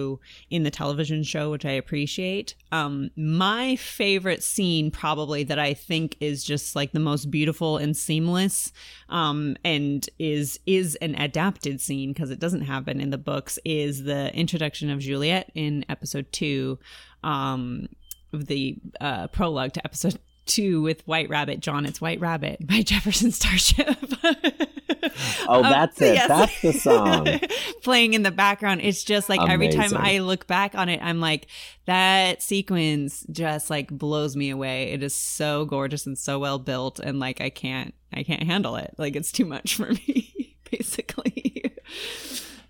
in the television show which i appreciate um my favorite scene probably that i think is just like the most beautiful and seamless um and is is an adapted scene because it doesn't happen in the books is the introduction of juliet in episode 2 um the uh, prologue to episode two with White Rabbit, John, it's White Rabbit by Jefferson Starship. oh, that's um, it. Yes. That's the song. Playing in the background. It's just like Amazing. every time I look back on it, I'm like, that sequence just like blows me away. It is so gorgeous and so well built. And like, I can't, I can't handle it. Like, it's too much for me, basically.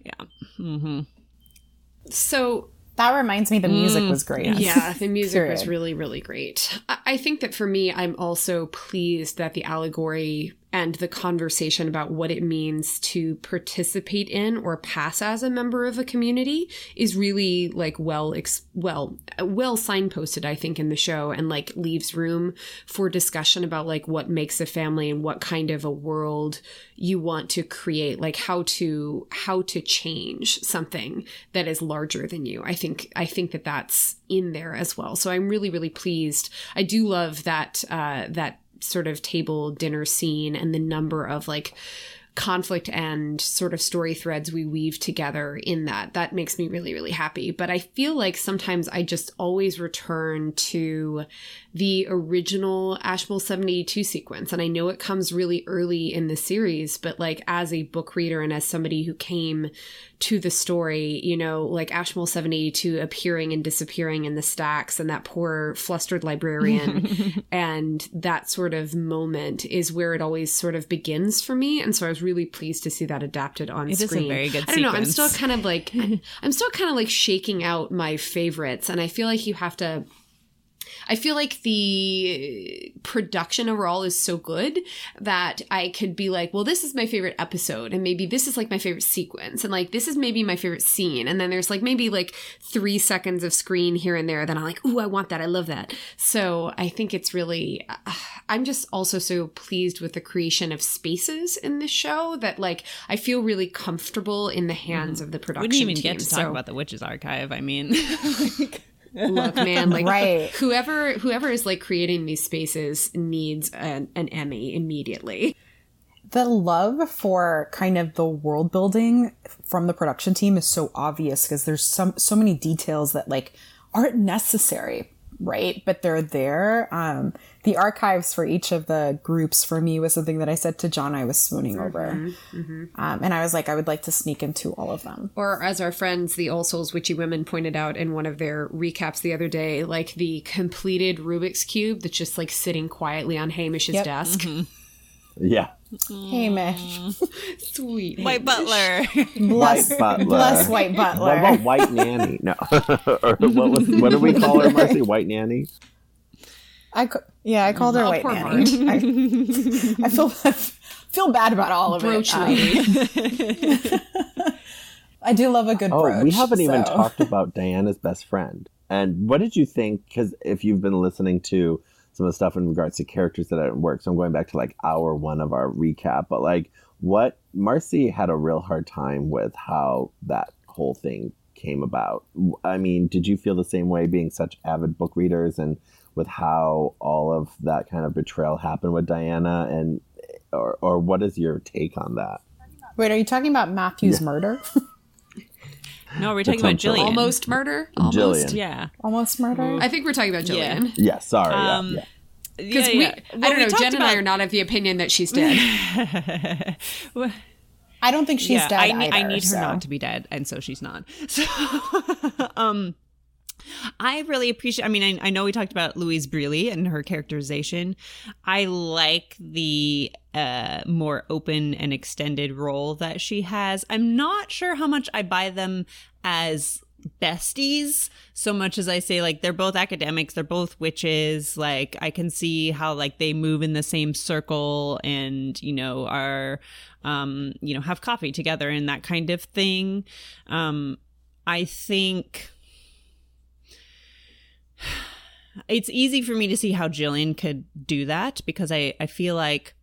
yeah. Mm-hmm. So that reminds me the music mm, was great. Yeah, the music was really, really great. I think that for me, I'm also pleased that the allegory and the conversation about what it means to participate in or pass as a member of a community is really like well well well signposted i think in the show and like leaves room for discussion about like what makes a family and what kind of a world you want to create like how to how to change something that is larger than you. I think i think that that's in there as well. So i'm really really pleased. I do love that uh that sort of table dinner scene and the number of like conflict and sort of story threads we weave together in that. That makes me really, really happy. But I feel like sometimes I just always return to the original Ashmole 782 sequence. And I know it comes really early in the series, but like as a book reader and as somebody who came to the story, you know, like Ashmole 782 appearing and disappearing in the stacks and that poor flustered librarian and that sort of moment is where it always sort of begins for me. And so I was really pleased to see that adapted on it screen. It is a very good I don't know, I'm still kind of like I'm still kind of like shaking out my favorites and I feel like you have to I feel like the production overall is so good that I could be like, well, this is my favorite episode, and maybe this is like my favorite sequence, and like this is maybe my favorite scene, and then there's like maybe like three seconds of screen here and there that I'm like, ooh, I want that, I love that. So I think it's really, uh, I'm just also so pleased with the creation of spaces in this show that like I feel really comfortable in the hands mm-hmm. of the production. We didn't even team. get to talk about the Witches Archive. I mean. like look man like right. whoever whoever is like creating these spaces needs an, an emmy immediately the love for kind of the world building from the production team is so obvious because there's some so many details that like aren't necessary right but they're there um the archives for each of the groups for me was something that I said to John I was swooning mm-hmm, over. Mm-hmm. Um, and I was like, I would like to sneak into all of them. Or as our friends, the All Souls Witchy Women, pointed out in one of their recaps the other day, like the completed Rubik's Cube that's just like sitting quietly on Hamish's yep. desk. Mm-hmm. Yeah. Hamish. Sweet. White Butler. Bless, white butler. Bless White Butler. What about White Nanny? No. or what was what do we call her, Marcy? White Nanny? I yeah, I called her oh, white nanny. I, I, feel I feel bad about all of brooch it. Um, I do love a good oh, brooch. we haven't so. even talked about Diana's best friend. And what did you think? Because if you've been listening to some of the stuff in regards to characters that didn't work, so I'm going back to like hour one of our recap. But like, what Marcy had a real hard time with how that whole thing came about. I mean, did you feel the same way, being such avid book readers and with how all of that kind of betrayal happened with Diana and or or what is your take on that? Wait, are you talking about Matthew's yeah. murder? no, we're talking about Jillian. Almost murder? Almost? Jillian. Yeah. Almost murder? I think we're talking about Jillian. Yeah, yeah sorry. Um, yeah. Because yeah, yeah. we, I don't know, Jen and I are not of the opinion that she's dead. I don't think she's yeah, dead. I, either, I need her so. not to be dead, and so she's not. So, um, I really appreciate. I mean, I, I, know we talked about Louise Brealey and her characterization. I like the uh, more open and extended role that she has. I'm not sure how much I buy them as besties so much as I say like they're both academics, they're both witches. Like I can see how like they move in the same circle and you know are um you know have coffee together and that kind of thing. Um I think it's easy for me to see how Jillian could do that because I I feel like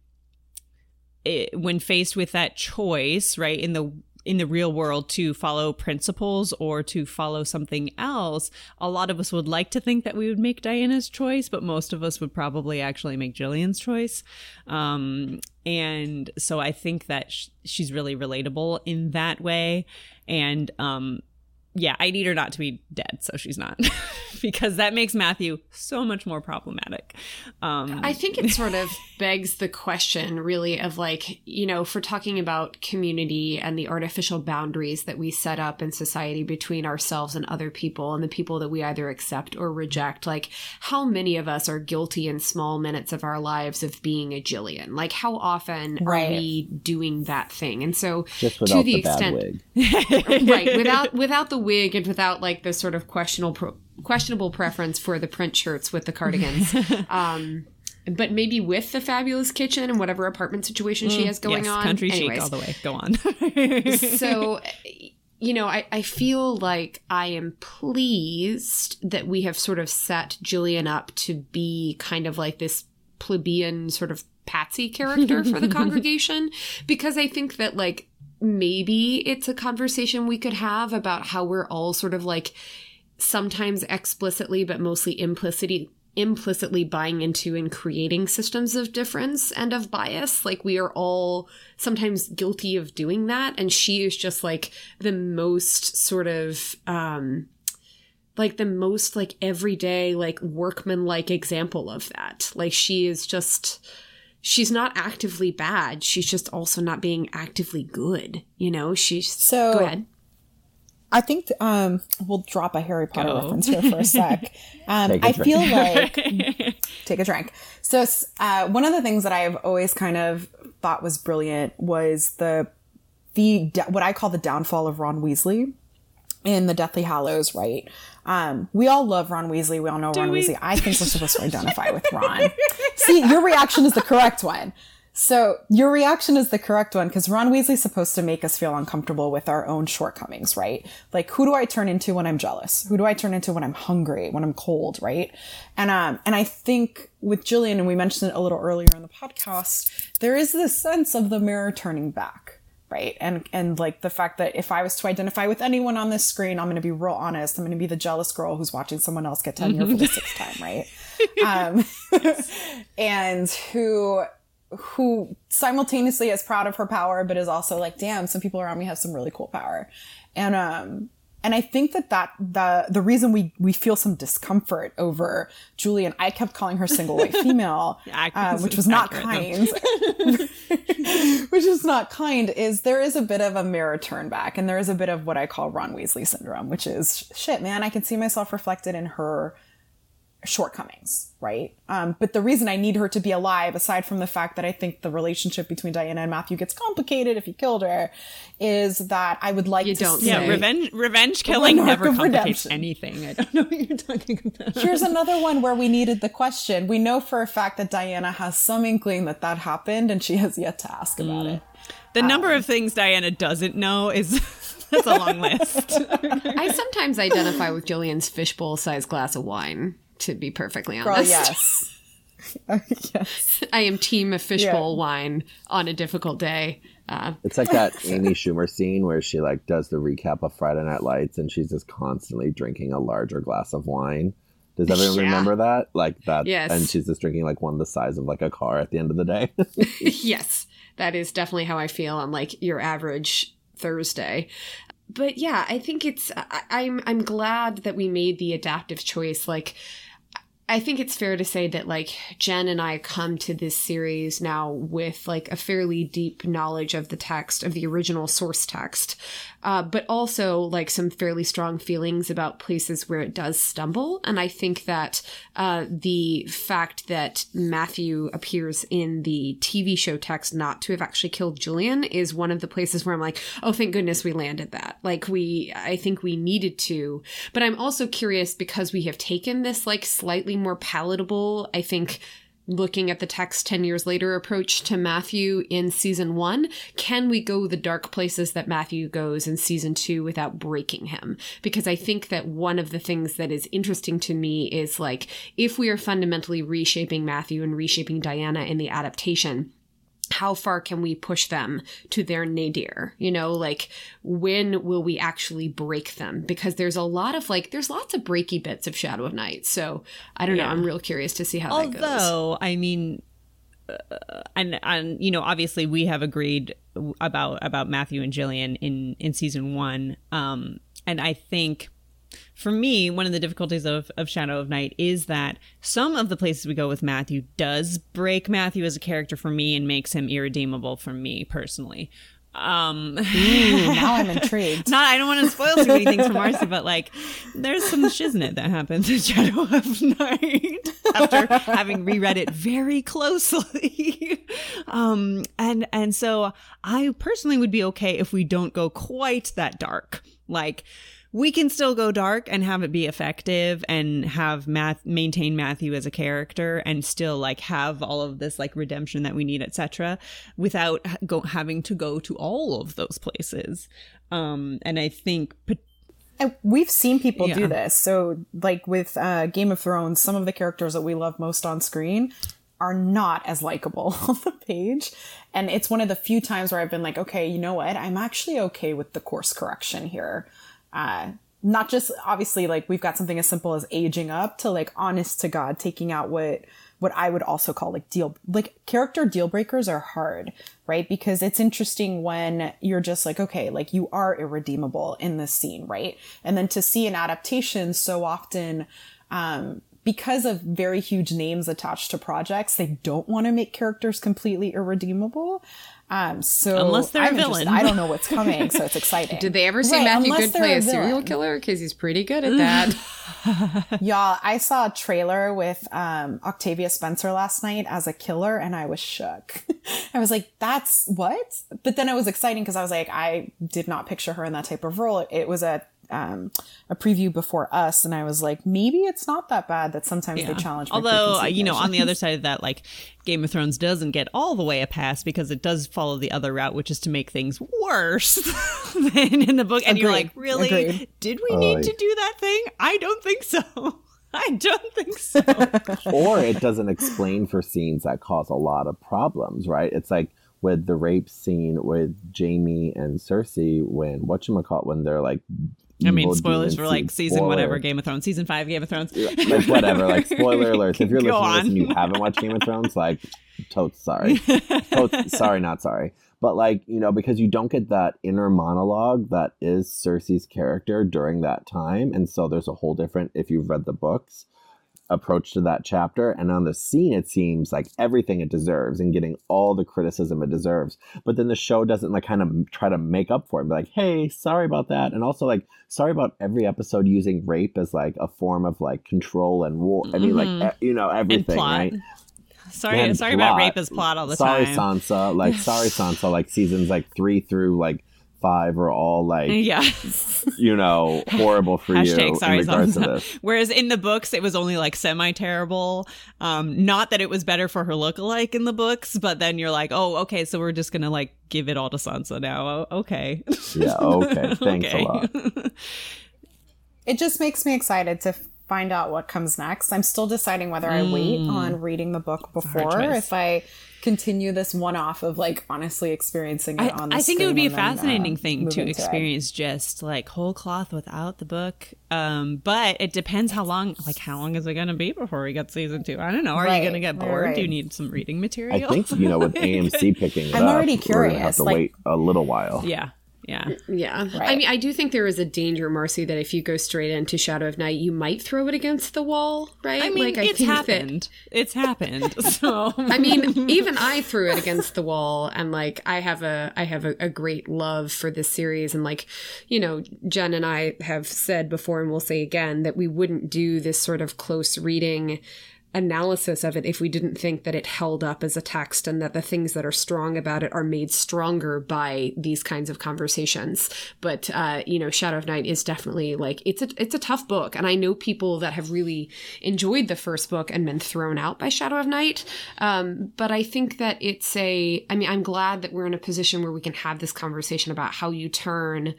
it, when faced with that choice, right in the in the real world to follow principles or to follow something else, a lot of us would like to think that we would make Diana's choice, but most of us would probably actually make Jillian's choice. Um, and so I think that sh- she's really relatable in that way. And um, yeah, I need her not to be dead, so she's not, because that makes Matthew so much more problematic. Um, I think it sort of begs the question, really, of like, you know, if we're talking about community and the artificial boundaries that we set up in society between ourselves and other people and the people that we either accept or reject, like, how many of us are guilty in small minutes of our lives of being a Jillian? Like, how often right. are we doing that thing? And so, Just to the, the extent, right, without without the wig and without like the sort of questionable questionable preference for the print shirts with the cardigans. um, but maybe with the fabulous kitchen and whatever apartment situation she mm, has going yes, on. Country Anyways. chic all the way. Go on. so, you know, I, I feel like I am pleased that we have sort of set Jillian up to be kind of like this plebeian sort of patsy character for the congregation because I think that like maybe it's a conversation we could have about how we're all sort of like sometimes explicitly but mostly implicitly implicitly buying into and creating systems of difference and of bias like we are all sometimes guilty of doing that and she is just like the most sort of um like the most like everyday like workman like example of that like she is just she's not actively bad. She's just also not being actively good. You know, she's so. Go ahead. I think um, we'll drop a Harry Potter Go. reference here for a sec. Um, I feel like take a drink. So uh, one of the things that I've always kind of thought was brilliant was the the what I call the downfall of Ron Weasley in the Deathly Hallows, right? Um, we all love Ron Weasley. We all know Do Ron we? Weasley. I think we're supposed to identify with Ron. See, your reaction is the correct one. So your reaction is the correct one because Ron Weasley's supposed to make us feel uncomfortable with our own shortcomings, right? Like, who do I turn into when I'm jealous? Who do I turn into when I'm hungry, when I'm cold, right? And um, and I think with Jillian, and we mentioned it a little earlier in the podcast, there is this sense of the mirror turning back right and and like the fact that if i was to identify with anyone on this screen i'm going to be real honest i'm going to be the jealous girl who's watching someone else get tenure for the sixth time right um, and who who simultaneously is proud of her power but is also like damn some people around me have some really cool power and um and I think that that the the reason we we feel some discomfort over Julian, I kept calling her single white female, um, which was not kind, which is not kind. Is there is a bit of a mirror turn back, and there is a bit of what I call Ron Weasley syndrome, which is shit, man. I can see myself reflected in her shortcomings, right? Um, but the reason I need her to be alive, aside from the fact that I think the relationship between Diana and Matthew gets complicated if he killed her, is that I would like you to don't see yeah revenge revenge killing never complicates redemption. anything. I don't know what you're talking about. Here's another one where we needed the question. We know for a fact that Diana has some inkling that that happened, and she has yet to ask about mm. it. The um, number of things Diana doesn't know is. That's a long list. I sometimes identify with Jillian's fishbowl sized glass of wine to be perfectly honest. Girl, yes. yes. I am team of fishbowl yeah. wine on a difficult day. Uh, it's like that Amy Schumer scene where she like does the recap of Friday Night Lights and she's just constantly drinking a larger glass of wine. Does everyone yeah. remember that? Like that, yes. and she's just drinking like one the size of like a car at the end of the day. yes, that is definitely how I feel on like your average Thursday but yeah, I think it's I, I'm I'm glad that we made the adaptive choice. Like I think it's fair to say that like Jen and I come to this series now with like a fairly deep knowledge of the text of the original source text, uh, but also like some fairly strong feelings about places where it does stumble. And I think that uh, the fact that Matthew appears in the TV show text not to have actually killed Julian is one of the places where I'm like, oh, thank goodness we landed that. Like we, I think we needed to. But I'm also curious because we have taken this like slightly more palatable, I think, looking at the text 10 years later approach to Matthew in season one, can we go the dark places that Matthew goes in season two without breaking him? Because I think that one of the things that is interesting to me is like, if we are fundamentally reshaping Matthew and reshaping Diana in the adaptation, how far can we push them to their nadir? You know, like when will we actually break them? Because there's a lot of like, there's lots of breaky bits of Shadow of Night. So I don't yeah. know. I'm real curious to see how Although, that goes. Although, I mean, uh, and and you know, obviously we have agreed about about Matthew and Jillian in in season one. Um, and I think for me, one of the difficulties of, of Shadow of Night is that some of the places we go with Matthew does break Matthew as a character for me and makes him irredeemable for me personally. Um, Ooh, now I'm intrigued. Not, I don't want to spoil too many things for Marcy, but like, there's some shiznit that happens in Shadow of Night after having reread it very closely. um, and and so I personally would be okay if we don't go quite that dark. Like, we can still go dark and have it be effective and have math maintain Matthew as a character and still like have all of this like redemption that we need, etc., without go- having to go to all of those places. Um, and I think. and we've seen people yeah. do this. So, like with uh, Game of Thrones, some of the characters that we love most on screen are not as likable on the page. And it's one of the few times where I've been like, okay, you know what? I'm actually okay with the course correction here uh, not just obviously like we've got something as simple as aging up to like honest to God, taking out what what I would also call like deal like character deal breakers are hard, right? Because it's interesting when you're just like, okay, like you are irredeemable in this scene, right? And then to see an adaptation so often um, because of very huge names attached to projects, they don't want to make characters completely irredeemable. Um, so unless they're I'm a villain, I don't know what's coming, so it's exciting. Did they ever see right, Matthew Goode play a, a serial killer? Because he's pretty good at that. Y'all, I saw a trailer with um, Octavia Spencer last night as a killer, and I was shook. I was like, "That's what?" But then it was exciting because I was like, I did not picture her in that type of role. It was a um, a preview before us, and I was like, maybe it's not that bad that sometimes yeah. they challenge. Me. Although you know, on the other side of that, like Game of Thrones doesn't get all the way a pass because it does follow the other route, which is to make things worse than in the book. And Agreed. you're like, really? Agreed. Did we need uh, to do that thing? I don't think so. I don't think so. or it doesn't explain for scenes that cause a lot of problems, right? It's like with the rape scene with Jaime and Cersei when whatchamacallit when they're like I mean, spoilers for like season spoiler. whatever Game of Thrones, season five Game of Thrones. like whatever, like spoiler alerts. If you're listening to this and you haven't watched Game of Thrones, like totes sorry, totes sorry, not sorry. But like you know, because you don't get that inner monologue that is Cersei's character during that time, and so there's a whole different. If you've read the books, approach to that chapter. And on the scene, it seems like everything it deserves and getting all the criticism it deserves. But then the show doesn't like kind of try to make up for it, be like, hey, sorry about that. And also like, sorry about every episode using rape as like a form of like control and war. I mean, mm-hmm. like, you know, everything, right? Sorry, and sorry plot. about rape as plot all the sorry, time. Sorry, Sansa. Like, sorry, Sansa. Like seasons like three through like five are all like, yeah, you know, horrible for Hashtag you sorry, in regards to this. Whereas in the books, it was only like semi terrible. Um, not that it was better for her look-alike in the books, but then you're like, oh, okay, so we're just gonna like give it all to Sansa now. Oh, okay. yeah. Okay. Thanks okay. a lot. it just makes me excited to find out what comes next. I'm still deciding whether I wait mm. on reading the book before if I continue this one off of like honestly experiencing it I, on the I think it would be a fascinating then, uh, thing to experience it. just like whole cloth without the book. Um, but it depends how long like how long is it gonna be before we get season two? I don't know. Are right, you gonna get bored? Right. Do you need some reading material? I think you know with AMC picking it I'm up, already curious. We're have to like, wait a little while. Yeah. Yeah. Yeah. I mean, I do think there is a danger, Marcy, that if you go straight into Shadow of Night, you might throw it against the wall, right? I mean, like, I it's think that happened. It's happened. So I mean, even I threw it against the wall, and like I have a I have a, a great love for this series, and like you know, Jen and I have said before, and we'll say again that we wouldn't do this sort of close reading analysis of it if we didn't think that it held up as a text and that the things that are strong about it are made stronger by these kinds of conversations. But uh you know shadow of night is definitely like it's a it's a tough book. And i know people that have really enjoyed the first book and been thrown out by shadow of night. Um but i think that it's a i mean i'm glad that we're in a position where we can have this conversation about how you turn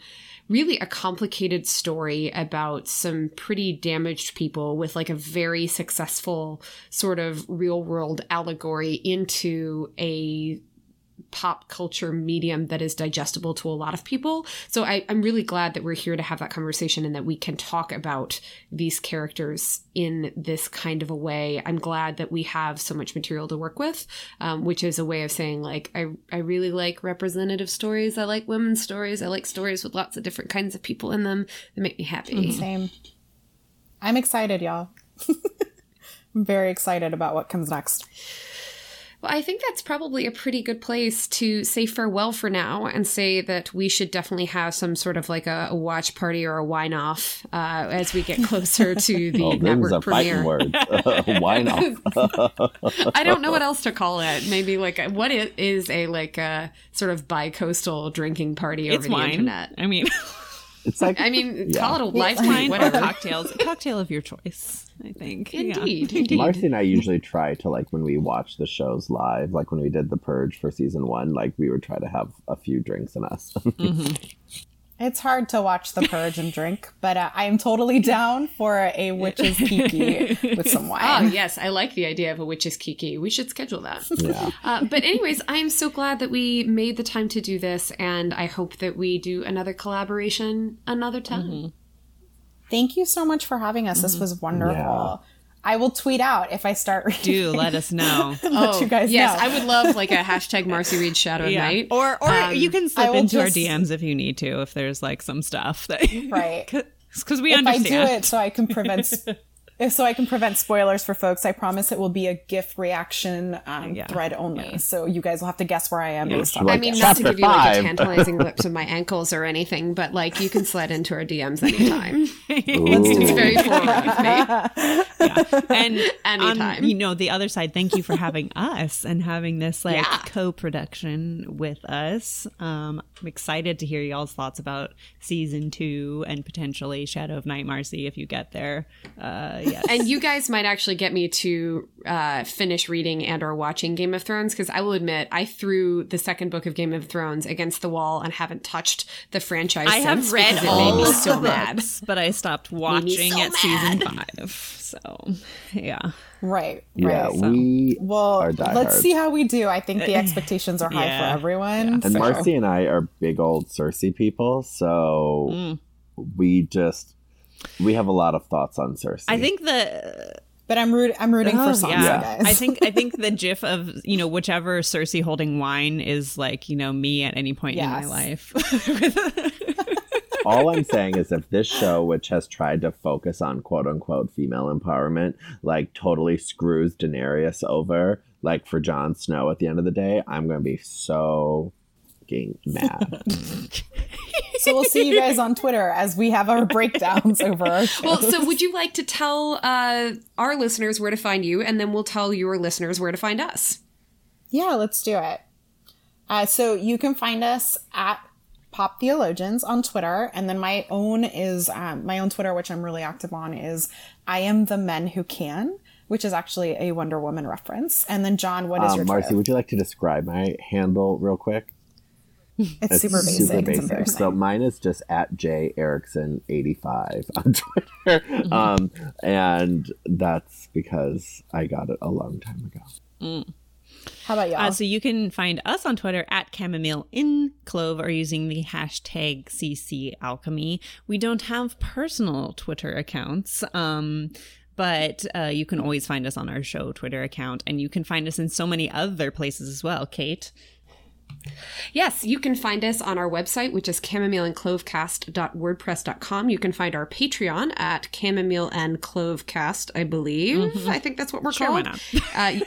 really a complicated story about some pretty damaged people with like a very successful sort of real world allegory into a pop culture medium that is digestible to a lot of people. So I, I'm really glad that we're here to have that conversation and that we can talk about these characters in this kind of a way. I'm glad that we have so much material to work with, um, which is a way of saying like I I really like representative stories. I like women's stories. I like stories with lots of different kinds of people in them that make me happy. Same. I'm excited, y'all. I'm very excited about what comes next. Well, I think that's probably a pretty good place to say farewell for now and say that we should definitely have some sort of like a, a watch party or a wine off uh, as we get closer to the Oh, those network are fighting premiere. words. Why not? I don't know what else to call it. Maybe like a, what it is a like a sort of bi-coastal drinking party over it's the wine. internet. I mean, It's like I mean, Yeah. call it a live wine tweet, or whatever. cocktails. A cocktail of your choice, I think. Yeah. Indeed, indeed. Marcy and I usually try to like when we watch the shows live, like when we did The Purge for season one, like we would try to have a few drinks in us. Mm-hmm. It's hard to watch The Purge and drink, but uh, I am totally down for a witch's kiki with some wine. Oh yes, I like the idea of a witch's kiki. We should schedule that. yeah. Uh, but anyways, I am so glad that we made the time to do this, and I hope that we do another collaboration another time. Thank you so much for having us. This was wonderful. I will tweet out if I start reading. Do let us know. let you guys Oh, yes, know. I would love like a hashtag Marcy Reed Shadow yeah. Night. Or or Um, you can I slip will into our DMs if you need to, if there's like some stuff that Right. because we if I do it so I can prevent if so I can prevent spoilers for folks, I promise it will be a GIF reaction um, Yeah. thread only. So you guys will have to guess where I am based on. Like I mean, it. not to give you like a tantalizing glimpse of my ankles or anything, but like you can slide into our DMs anytime. It's very forward with me. and Anytime. on, you know the other side thank you for having us and having this like Yeah. co-production with us um i'm excited to hear y'all's thoughts about season two and potentially shadow of night marcy if you get there uh yes And you guys might actually get me to uh, finish reading and or watching Game of Thrones because I will admit I threw the second book of Game of Thrones against the wall and haven't touched the franchise. I have since read because it all made me of so mad. books, but I stopped watching so at season five. So, yeah. right. Yeah, Right. we well, are let's diehards. see how we do. I think the expectations are high Yeah. for everyone. And so- Marcy and I are big old Cersei people, so Mm. we just we have a lot of thoughts on Cersei. I think the but I'm root- I'm rooting Oh, for Sansa, yeah. guys. I think I think the gif of you know whichever Cersei holding wine is like you know me at any point in my life. all I'm saying is if this show, which has tried to focus on quote unquote female empowerment, like totally screws Daenerys over, like for Jon Snow at the end of the day, I'm gonna be so mad. so we'll see you guys on Twitter as we have our breakdowns over our shows. Well, so would you like to tell uh, our listeners where to find you, and then we'll tell your listeners where to find us? Yeah, let's do it. Uh, so you can find us at Pop Theologians on Twitter, and then my own is um, my own Twitter, which I'm really active on, is I am the men who can, which is actually a Wonder Woman reference. And then John, what is Um, your Marcy, Twitter? would you like to describe my handle real quick? It's, super basic. It's. So mine is just at J Erickson eighty five on Twitter, Mm-hmm. um, and that's because I got it a long time ago. How about y'all? Uh, so you can find us on Twitter at chamomile in clove or using the hashtag CC Alchemy. We don't have personal Twitter accounts. Um, but uh, you can always find us on our show Twitter account, and you can find us in so many other places as well. Kate, Yes, you can find us on our website, which is camomileandclovecast.wordpress.com. You can find our Patreon at chamomile and clovecast, I believe. I think that's what we're Sure, called. Uh,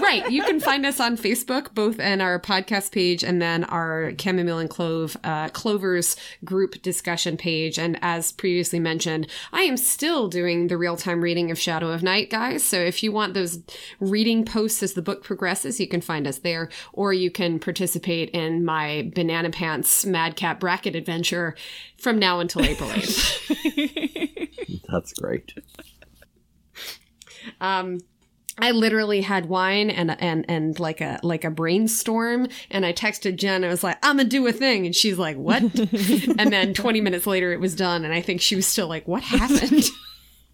right. You can find us on Facebook, both in our podcast page and then our chamomile and clove uh, clovers group discussion page. And as previously mentioned, I am still doing the real time reading of Shadow of Night, guys. So if you want those reading posts as the book progresses, you can find us there, or you can participate in my banana pants madcap bracket adventure from now until April 8th. That's great. Um, I literally had wine and and and like a like a brainstorm, and I texted Jen. I was like, "I'm gonna do a thing," and she's like, "What?" and then 20 minutes later, it was done, and I think she was still like, "What happened?"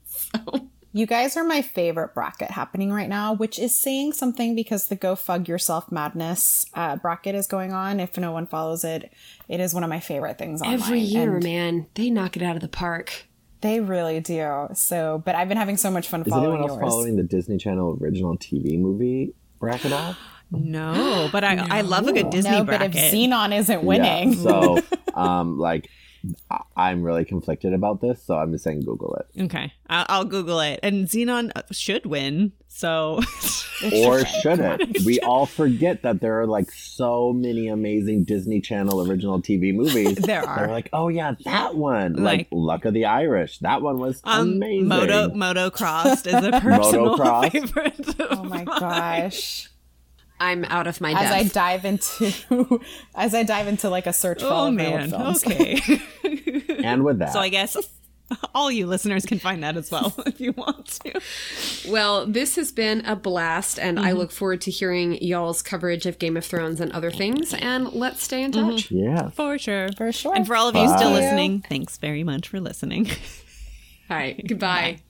so You guys are my favorite bracket happening right now, which is saying something because the Go Fug Yourself Madness uh, bracket is going on. If no one follows it, it is one of my favorite things online. every year, and man, they knock it out of the park. They really do. So, but I've been having so much fun Is following anyone else yours. following the Disney Channel original TV movie bracket off? No, but I, I love a good Disney no, bracket. but if Zenon isn't winning, Yeah, so, um, like, I- I'm really conflicted about this, so I'm just saying Google it. okay, I'll, I'll Google it. And Zenon uh, should win. So Or should it? We all forget that there are like so many amazing Disney Channel original TV movies. There They're are. like, oh yeah, that one. Like, Like- Luck of the Irish. That one was um, amazing. Moto Motocrossed is a personal Motocross. favorite. of oh my mine. gosh. I'm out of my As I dive into, as I dive into like a search for oh, all Oh of man. films. Okay. And with that, so I guess all you listeners can find that as well if you want to. Well, this has been a blast, and I mm-hmm. look forward to hearing y'all's coverage of Game of Thrones and other things. And let's stay in touch. Mm-hmm. yeah. For sure. For sure. And for all of you still listening, thanks very much for listening. All right, goodbye.